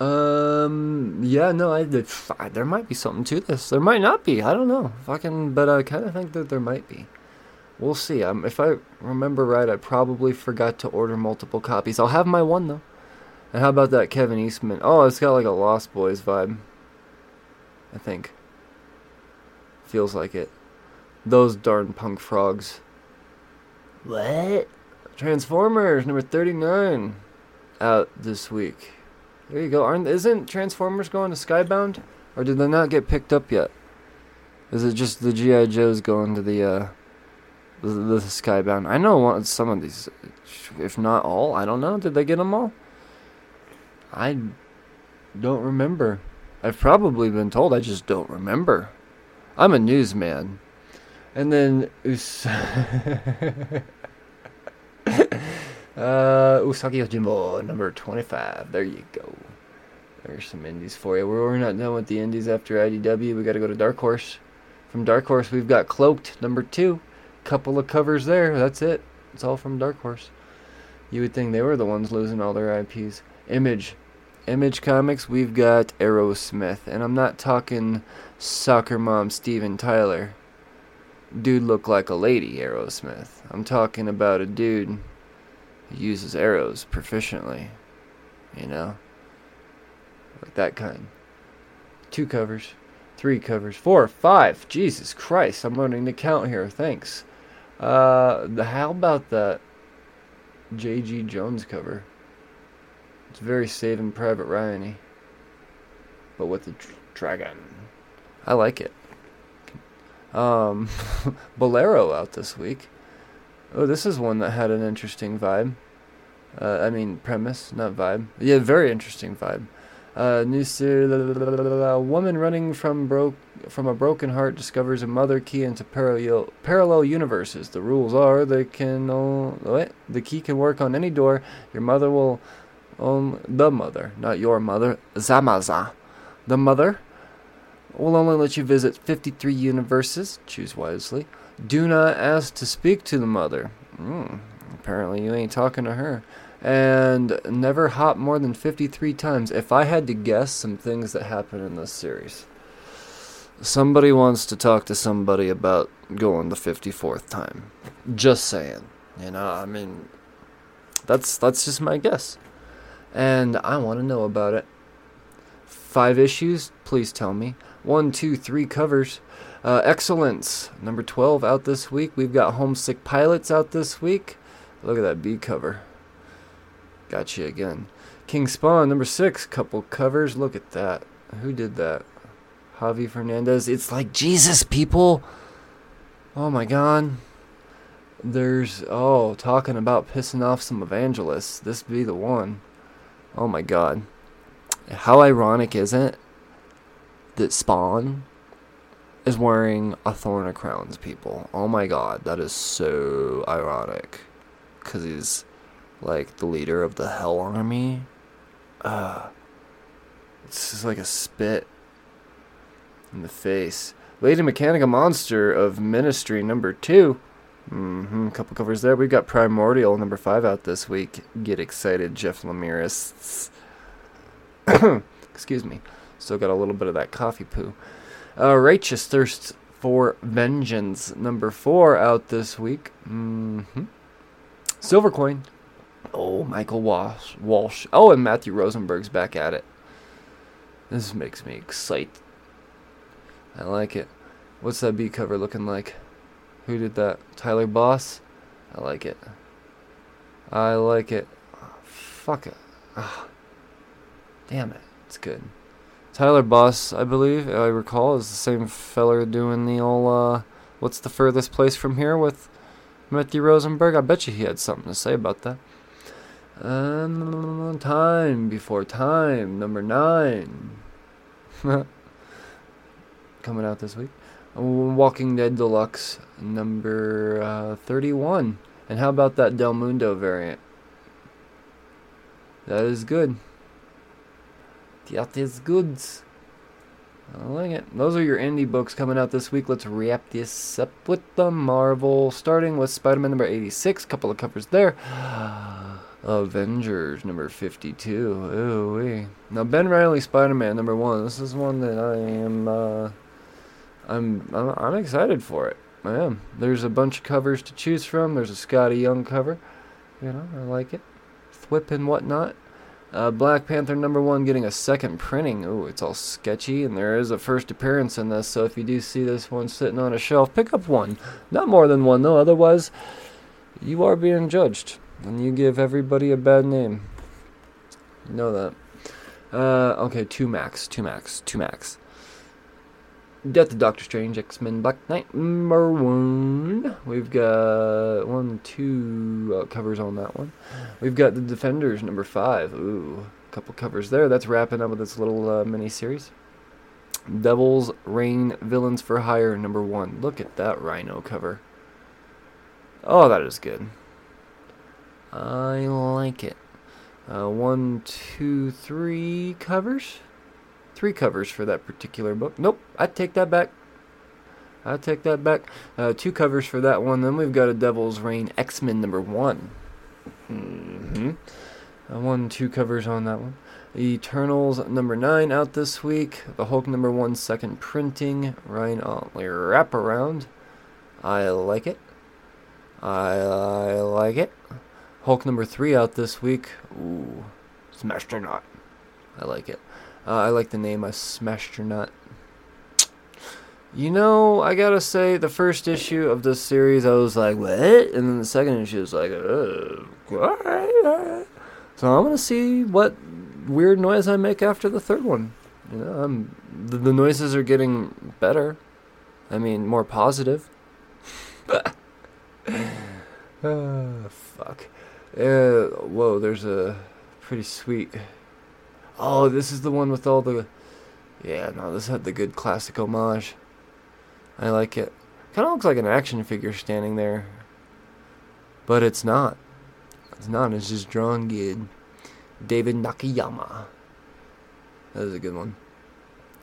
Um. Yeah. No. I, I. There might be something to this. There might not be. I don't know. Fucking. But I kind of think that there might be. We'll see. Um. If I remember right, I probably forgot to order multiple copies. I'll have my one though. And how about that Kevin Eastman? Oh, it's got like a Lost Boys vibe. I think. Feels like it. Those darn punk frogs. What? Transformers number 39 out this week. There you go. Aren't isn't Transformers going to Skybound, or did they not get picked up yet? Is it just the GI Joes going to the uh, the, the Skybound? I know some of these, if not all. I don't know. Did they get them all? I don't remember. I've probably been told. I just don't remember. I'm a newsman. And then Us- uh, Usagi Yojimbo, number 25. There you go. There's some indies for you. We're, we're not done with the indies after IDW. We got to go to Dark Horse. From Dark Horse, we've got Cloaked, number two. Couple of covers there. That's it. It's all from Dark Horse. You would think they were the ones losing all their IPs. Image. Image Comics, we've got Arrowsmith. And I'm not talking soccer mom Steven Tyler. Dude look like a lady, Aerosmith. I'm talking about a dude uses arrows proficiently. You know? Like that kind. Two covers. Three covers. Four. Five. Jesus Christ. I'm learning to count here. Thanks. Uh, the, how about that J.G. Jones cover? It's very Saving Private Ryan But with the dr- dragon. I like it. Um, Bolero out this week. Oh, this is one that had an interesting vibe. Uh, I mean, premise, not vibe. Yeah, very interesting vibe. Uh, new series. A woman running from broke from a broken heart discovers a mother key into parallel parallel universes. The rules are they can what? the key can work on any door. Your mother will own the mother, not your mother. Zamaza, the mother will only let you visit 53 universes. Choose wisely. Do not ask to speak to the mother. Mm, apparently, you ain't talking to her. And never hop more than 53 times. If I had to guess some things that happen in this series, somebody wants to talk to somebody about going the 54th time. Just saying. You know, I mean, that's that's just my guess. And I want to know about it. Five issues? Please tell me. One, two, three covers. Uh, Excellence, number 12 out this week. We've got Homesick Pilots out this week. Look at that B cover. Got you again. King Spawn, number 6. Couple covers. Look at that. Who did that? Javi Fernandez. It's like Jesus, people. Oh my god. There's, oh, talking about pissing off some evangelists. This be the one. Oh my god. How ironic is it that Spawn is wearing a thorn of crowns, people? Oh my god, that is so ironic. Because he's like the leader of the Hell Army. Uh, it's just like a spit in the face. Lady Mechanika Monster of Ministry number two. Mm-hmm. A couple covers there. We've got Primordial number five out this week. Get excited, Jeff Lemire. Excuse me. Still got a little bit of that coffee poo. Uh, Righteous Thirst for Vengeance number four out this week. Mm-hmm. Silver Coin. Oh, Michael Walsh. Walsh. Oh, and Matthew Rosenberg's back at it. This makes me excited. I like it. What's that B cover looking like? Who did that? Tyler Boss? I like it. I like it. Oh, fuck it. Ah. Damn it. It's good. Tyler Boss, I believe, I recall, is the same feller doing the old, uh, what's the furthest place from here with Matthew Rosenberg? I bet you he had something to say about that. Time before time, number nine. Coming out this week. Walking Dead Deluxe, number uh, 31. And how about that Del Mundo variant? That is good. That is good. I like it. Those are your indie books coming out this week. Let's wrap this up with the Marvel, starting with Spider Man number 86. Couple of covers there. Avengers number 52. Ooh, wee. Now, Ben Riley Spider Man number 1. This is one that I am. Uh, I'm, I'm I'm excited for it. I am. There's a bunch of covers to choose from. There's a Skottie Young cover. You know, I like it. Thwip and whatnot. Uh, Black Panther number one getting a second printing. Ooh, it's all sketchy, and there is a first appearance in this. So if you do see this one sitting on a shelf, pick up one. Not more than one though. Otherwise, you are being judged, and you give everybody a bad name. You know that. Uh, okay, two max, two max, two max. Death of Doctor Strange, X Men Black Knight number one. We've got one, two uh, covers on that one. We've got the Defenders number five. Ooh, a couple covers there. That's wrapping up with this little uh, mini series. Devil's Reign Villains for Hire number one. Look at that Rhino cover. Oh, that is good. I like it. Uh, one, two, three covers three covers for that particular book. Nope, I take that back. I take that back. Uh, two covers for that one. Then we've got a Devil's Reign X Men number one. Mm-hmm. Uh, one, two covers on that one. Eternals number nine out this week. The Hulk number one second printing. Ryan Ottley wraparound. I like it. I, I like it. Hulk number three out this week. Ooh, Smashtronaut. I like it. Uh, I like the name. I smashed your nut. You know, I gotta say, the first issue of this series, I was like, what? And then the second issue was like, uh, what? So I'm gonna see what weird noise I make after the third one. You know, I'm, the, the noises are getting better. I mean, more positive. uh, fuck. Uh, whoa, there's a pretty sweet Oh, this is the one with all the. Yeah, no, this had the good classic homage. I like it. Kind of looks like an action figure standing there. But it's not. It's not. It's just drawn good. David Nakayama. That is a good one.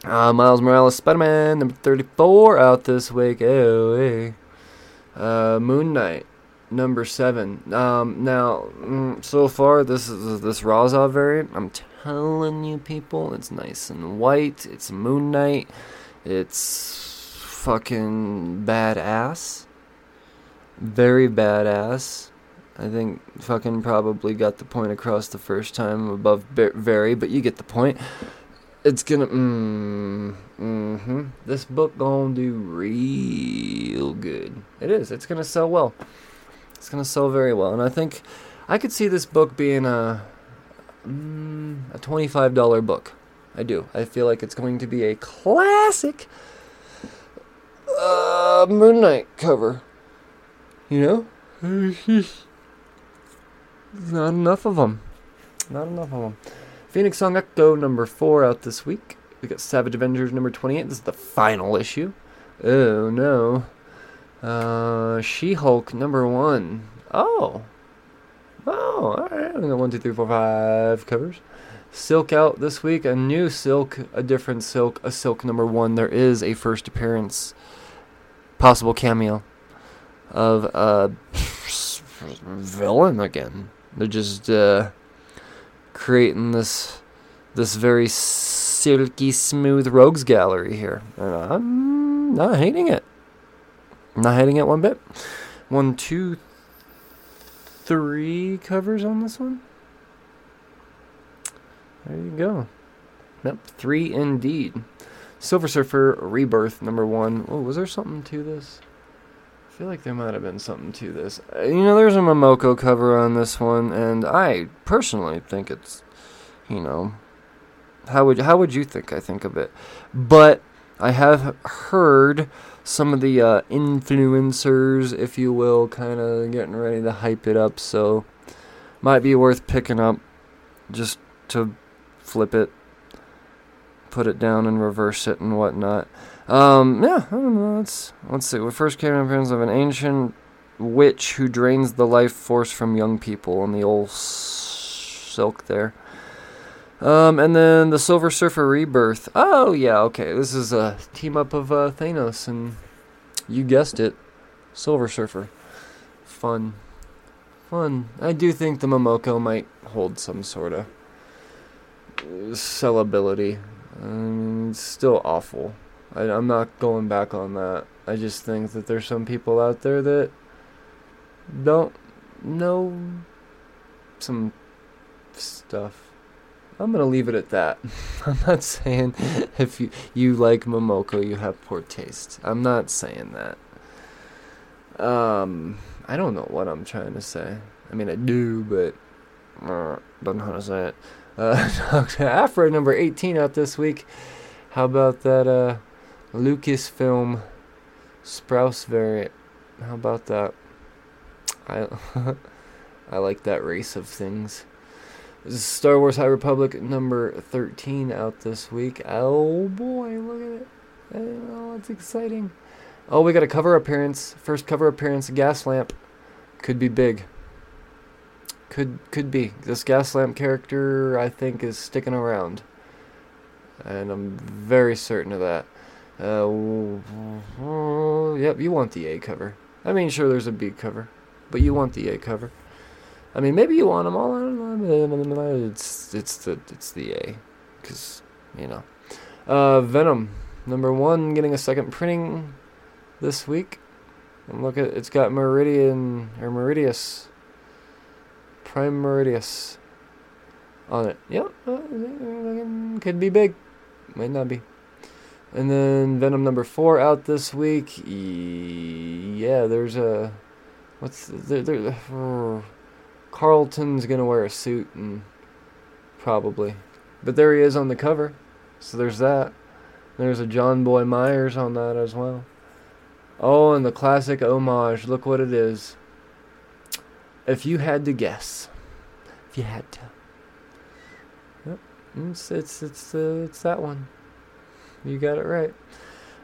Uh, Miles Morales Spider Man number 34 out this week. Oh, hey. Uh, Moon Knight number 7. Um, now, mm, so far, this is this Raza variant. I'm telling you, people, it's nice and white. It's Moon Knight. It's fucking badass. Very badass. I think fucking probably got the point across the first time above very, but you get the point. It's gonna, mm, mm-hmm. This book gonna do real good. It is. It's gonna sell well. It's gonna sell very well, and I think I could see this book being a mm, a $25 book. I do. I feel like it's going to be a classic uh, Moon Knight cover. You know? Not enough of them. Not enough of them. Phoenix Song Echo number 4 out this week. We got Savage Avengers number 28. This is the final issue. Oh no. Uh, She Hulk number 1. Oh, Oh, all right. I got one, two, three, four, five covers. Silk out this week. A new Silk, a different Silk, a Silk number one. There is a first appearance, possible cameo of a villain again. They're just uh, creating this this very silky smooth rogues gallery here, and I'm not hating it. Not hating it one bit. One, two, three covers on this one. There you go. Yep, three indeed. Silver Surfer Rebirth number one. Oh, was there something to this? I feel like there might have been something to this. Uh, you know, there's a Momoko cover on this one, and I personally think it's, you know, how would how would you think I think of it? But I have heard some of the uh, influencers, if you will, kind of getting ready to hype it up. So might be worth picking up just to flip it, put it down and reverse it and whatnot. Um, yeah, I don't know. Let's let's see. We first came in appearance of an ancient witch who drains the life force from young people on the old silk there. Um, and then the Silver Surfer Rebirth. Oh yeah, okay. This is a team up of uh, Thanos and you guessed it, Silver Surfer. Fun, fun. I do think the Momoko might hold some sort of sellability. I it's still awful. I, I'm not going back on that. I just think that there's some people out there that don't know some stuff. I'm gonna leave it at that. I'm not saying if you you like Momoko, you have poor taste. I'm not saying that. Um, I don't know what I'm trying to say. I mean, I do, but uh, don't know how to say it. Uh, Aphra number 18 out this week. How about that uh, Lucasfilm Sprouse variant? How about that? I I like that race of things. Star Wars High Republic number 13 out this week. Oh boy, look at it. Oh, it's exciting. Oh, we got a cover appearance. First cover appearance, Gaslamp. Could be big. Could could be. This Gaslamp character, I think, is sticking around. And I'm very certain of that. Uh, yep, you want the A cover. I mean, sure, there's a B cover. But you want the A cover. I mean, maybe you want them all. I don't know. It's it's the it's the A, because you know, uh, Venom number one getting a second printing this week. And look at it's got Meridian or Meridius, Prime Meridius, on it. Yep, uh, could be big, might not be. And then Venom number four out this week. Yeah, there's a what's there. there uh, Carlton's gonna wear a suit and probably, but there he is on the cover. So there's that. There's a Jonboy Meyers on that as well. Oh, and the classic homage. Look what it is. If you had to guess, if you had to, it's it's it's uh, it's that one. You got it right.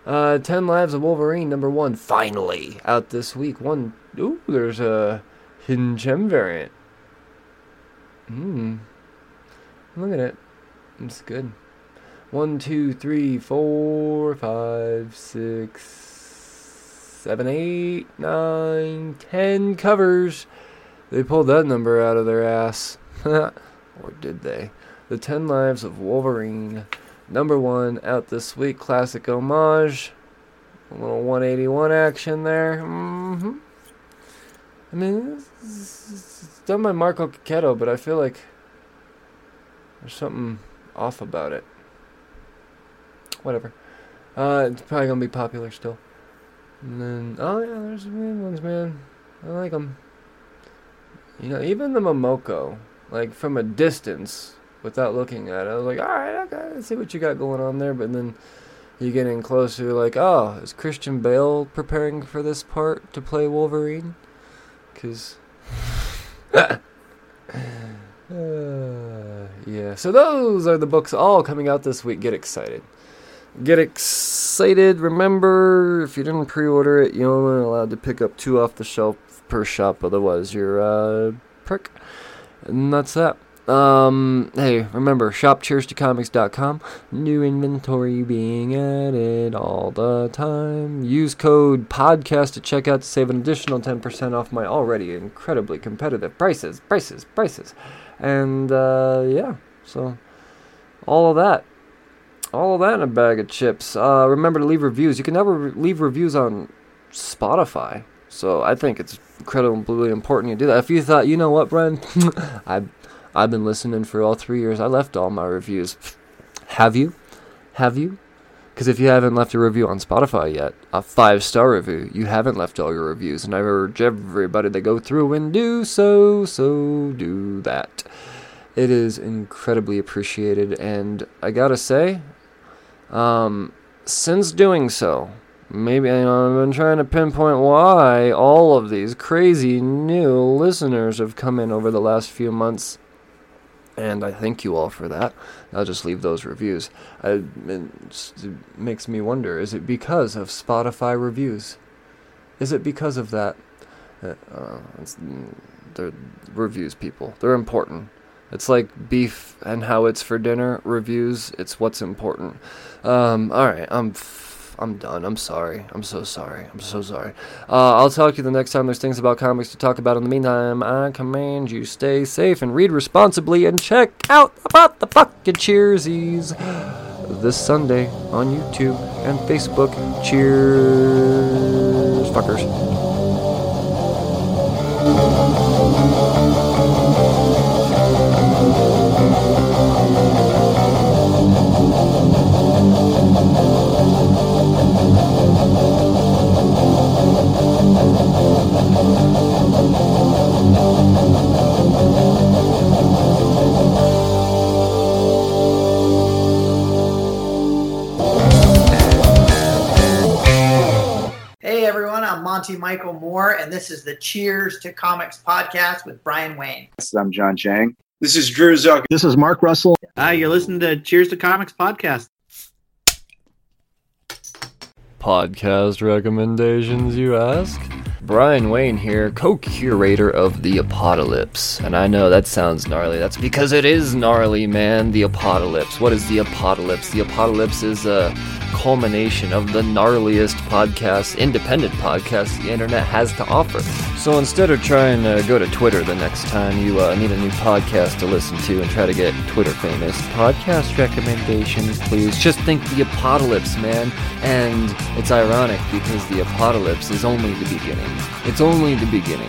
Uh, Ten Lives of Wolverine number one finally out this week. One. Ooh, there's a hidden gem variant. Hmm. Look at it. It's good. One, two, three, four, five, six, seven, eight, nine, ten covers. They pulled that number out of their ass. or did they? The Ten Lives of Wolverine. Number one out this week. Classic homage. A little 181 action there. Mm-hmm. I mean, done by Marco Checchetto, but I feel like there's something off about it. Whatever. Uh, it's probably gonna be popular still. And then, oh yeah, there's weird ones, man. I like them. You know, even the Momoko, like from a distance, without looking at it, I was like, all right, okay, let's see what you got going on there. But then you get in closer, you're like, oh, is Christian Bale preparing for this part to play Wolverine? Because yeah, so those are the books all coming out this week. Get excited. Get excited. Remember, if you didn't pre order it, you're only allowed to pick up two off the shelf per shop, otherwise, you're a uh, prick. And that's that. Um, hey, remember, shopcheerstocomics.com. New inventory being added all the time. Use code PODCAST to check out to save an additional 10% off my already incredibly competitive prices, prices, prices. And, uh, yeah, so all of that. All of that in a bag of chips. Uh, remember to leave reviews. You can never re- leave reviews on Spotify. So I think it's incredibly important you do that. If you thought, you know what, Brian, I I've been listening for all three years. I left all my reviews. Have you? Have you? Because if you haven't left a review on Spotify yet, a five star review, you haven't left all your reviews. And I urge everybody to go through and do so, so do that. It is incredibly appreciated. And I gotta say, um, since doing so, maybe you know, I've been trying to pinpoint why all of these crazy new listeners have come in over the last few months. And I thank you all for that. I'll just leave those reviews. I, it makes me wonder is it because of Spotify reviews? Is it because of that? Uh, uh, they're reviews, people. They're important. It's like beef and how it's for dinner reviews. It's what's important. Um, all right, I'm f- I'm done. I'm sorry. I'm so sorry. I'm so sorry. Uh, I'll talk to you the next time there's things about comics to talk about. In the meantime, I command you stay safe and read responsibly and check out about the fucking Cheersies this Sunday on YouTube and Facebook. Cheers, fuckers. Everyone, I'm Monty Michael Moore, and this is the Cheers to Comics podcast with Brian Wayne. I'm John Chang. This is Drew Zuck. This is Mark Russell. Hi, you're listening to Cheers to Comics podcast. Podcast recommendations, you ask? Brian Wayne here, co curator of The Apocalypse. And I know that sounds gnarly. That's because it is gnarly, man. The Apocalypse. What is The Apocalypse? The Apocalypse is a culmination of the gnarliest podcast, independent podcast the internet has to offer. So instead of trying to go to Twitter the next time you uh, need a new podcast to listen to and try to get Twitter famous, podcast recommendations, please. Just think The Apocalypse, man. And it's ironic because The Apocalypse is only the beginning. It's only the beginning.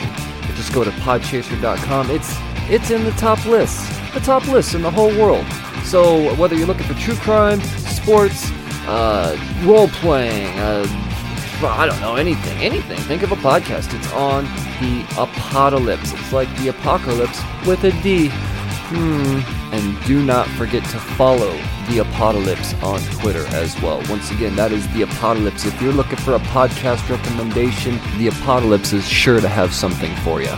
Just go to podchaser.com. It's it's in the top lists, the top lists in the whole world. So whether you're looking for true crime, sports, uh, role playing, uh, I don't know anything, anything. Think of a podcast. It's on the apocalypse. It's like the apocalypse with a D. Hmm. And do not forget to follow the apocalypse on Twitter as well. Once again, that is the apocalypse. If you're looking for a podcast recommendation, the apocalypse is sure to have something for you.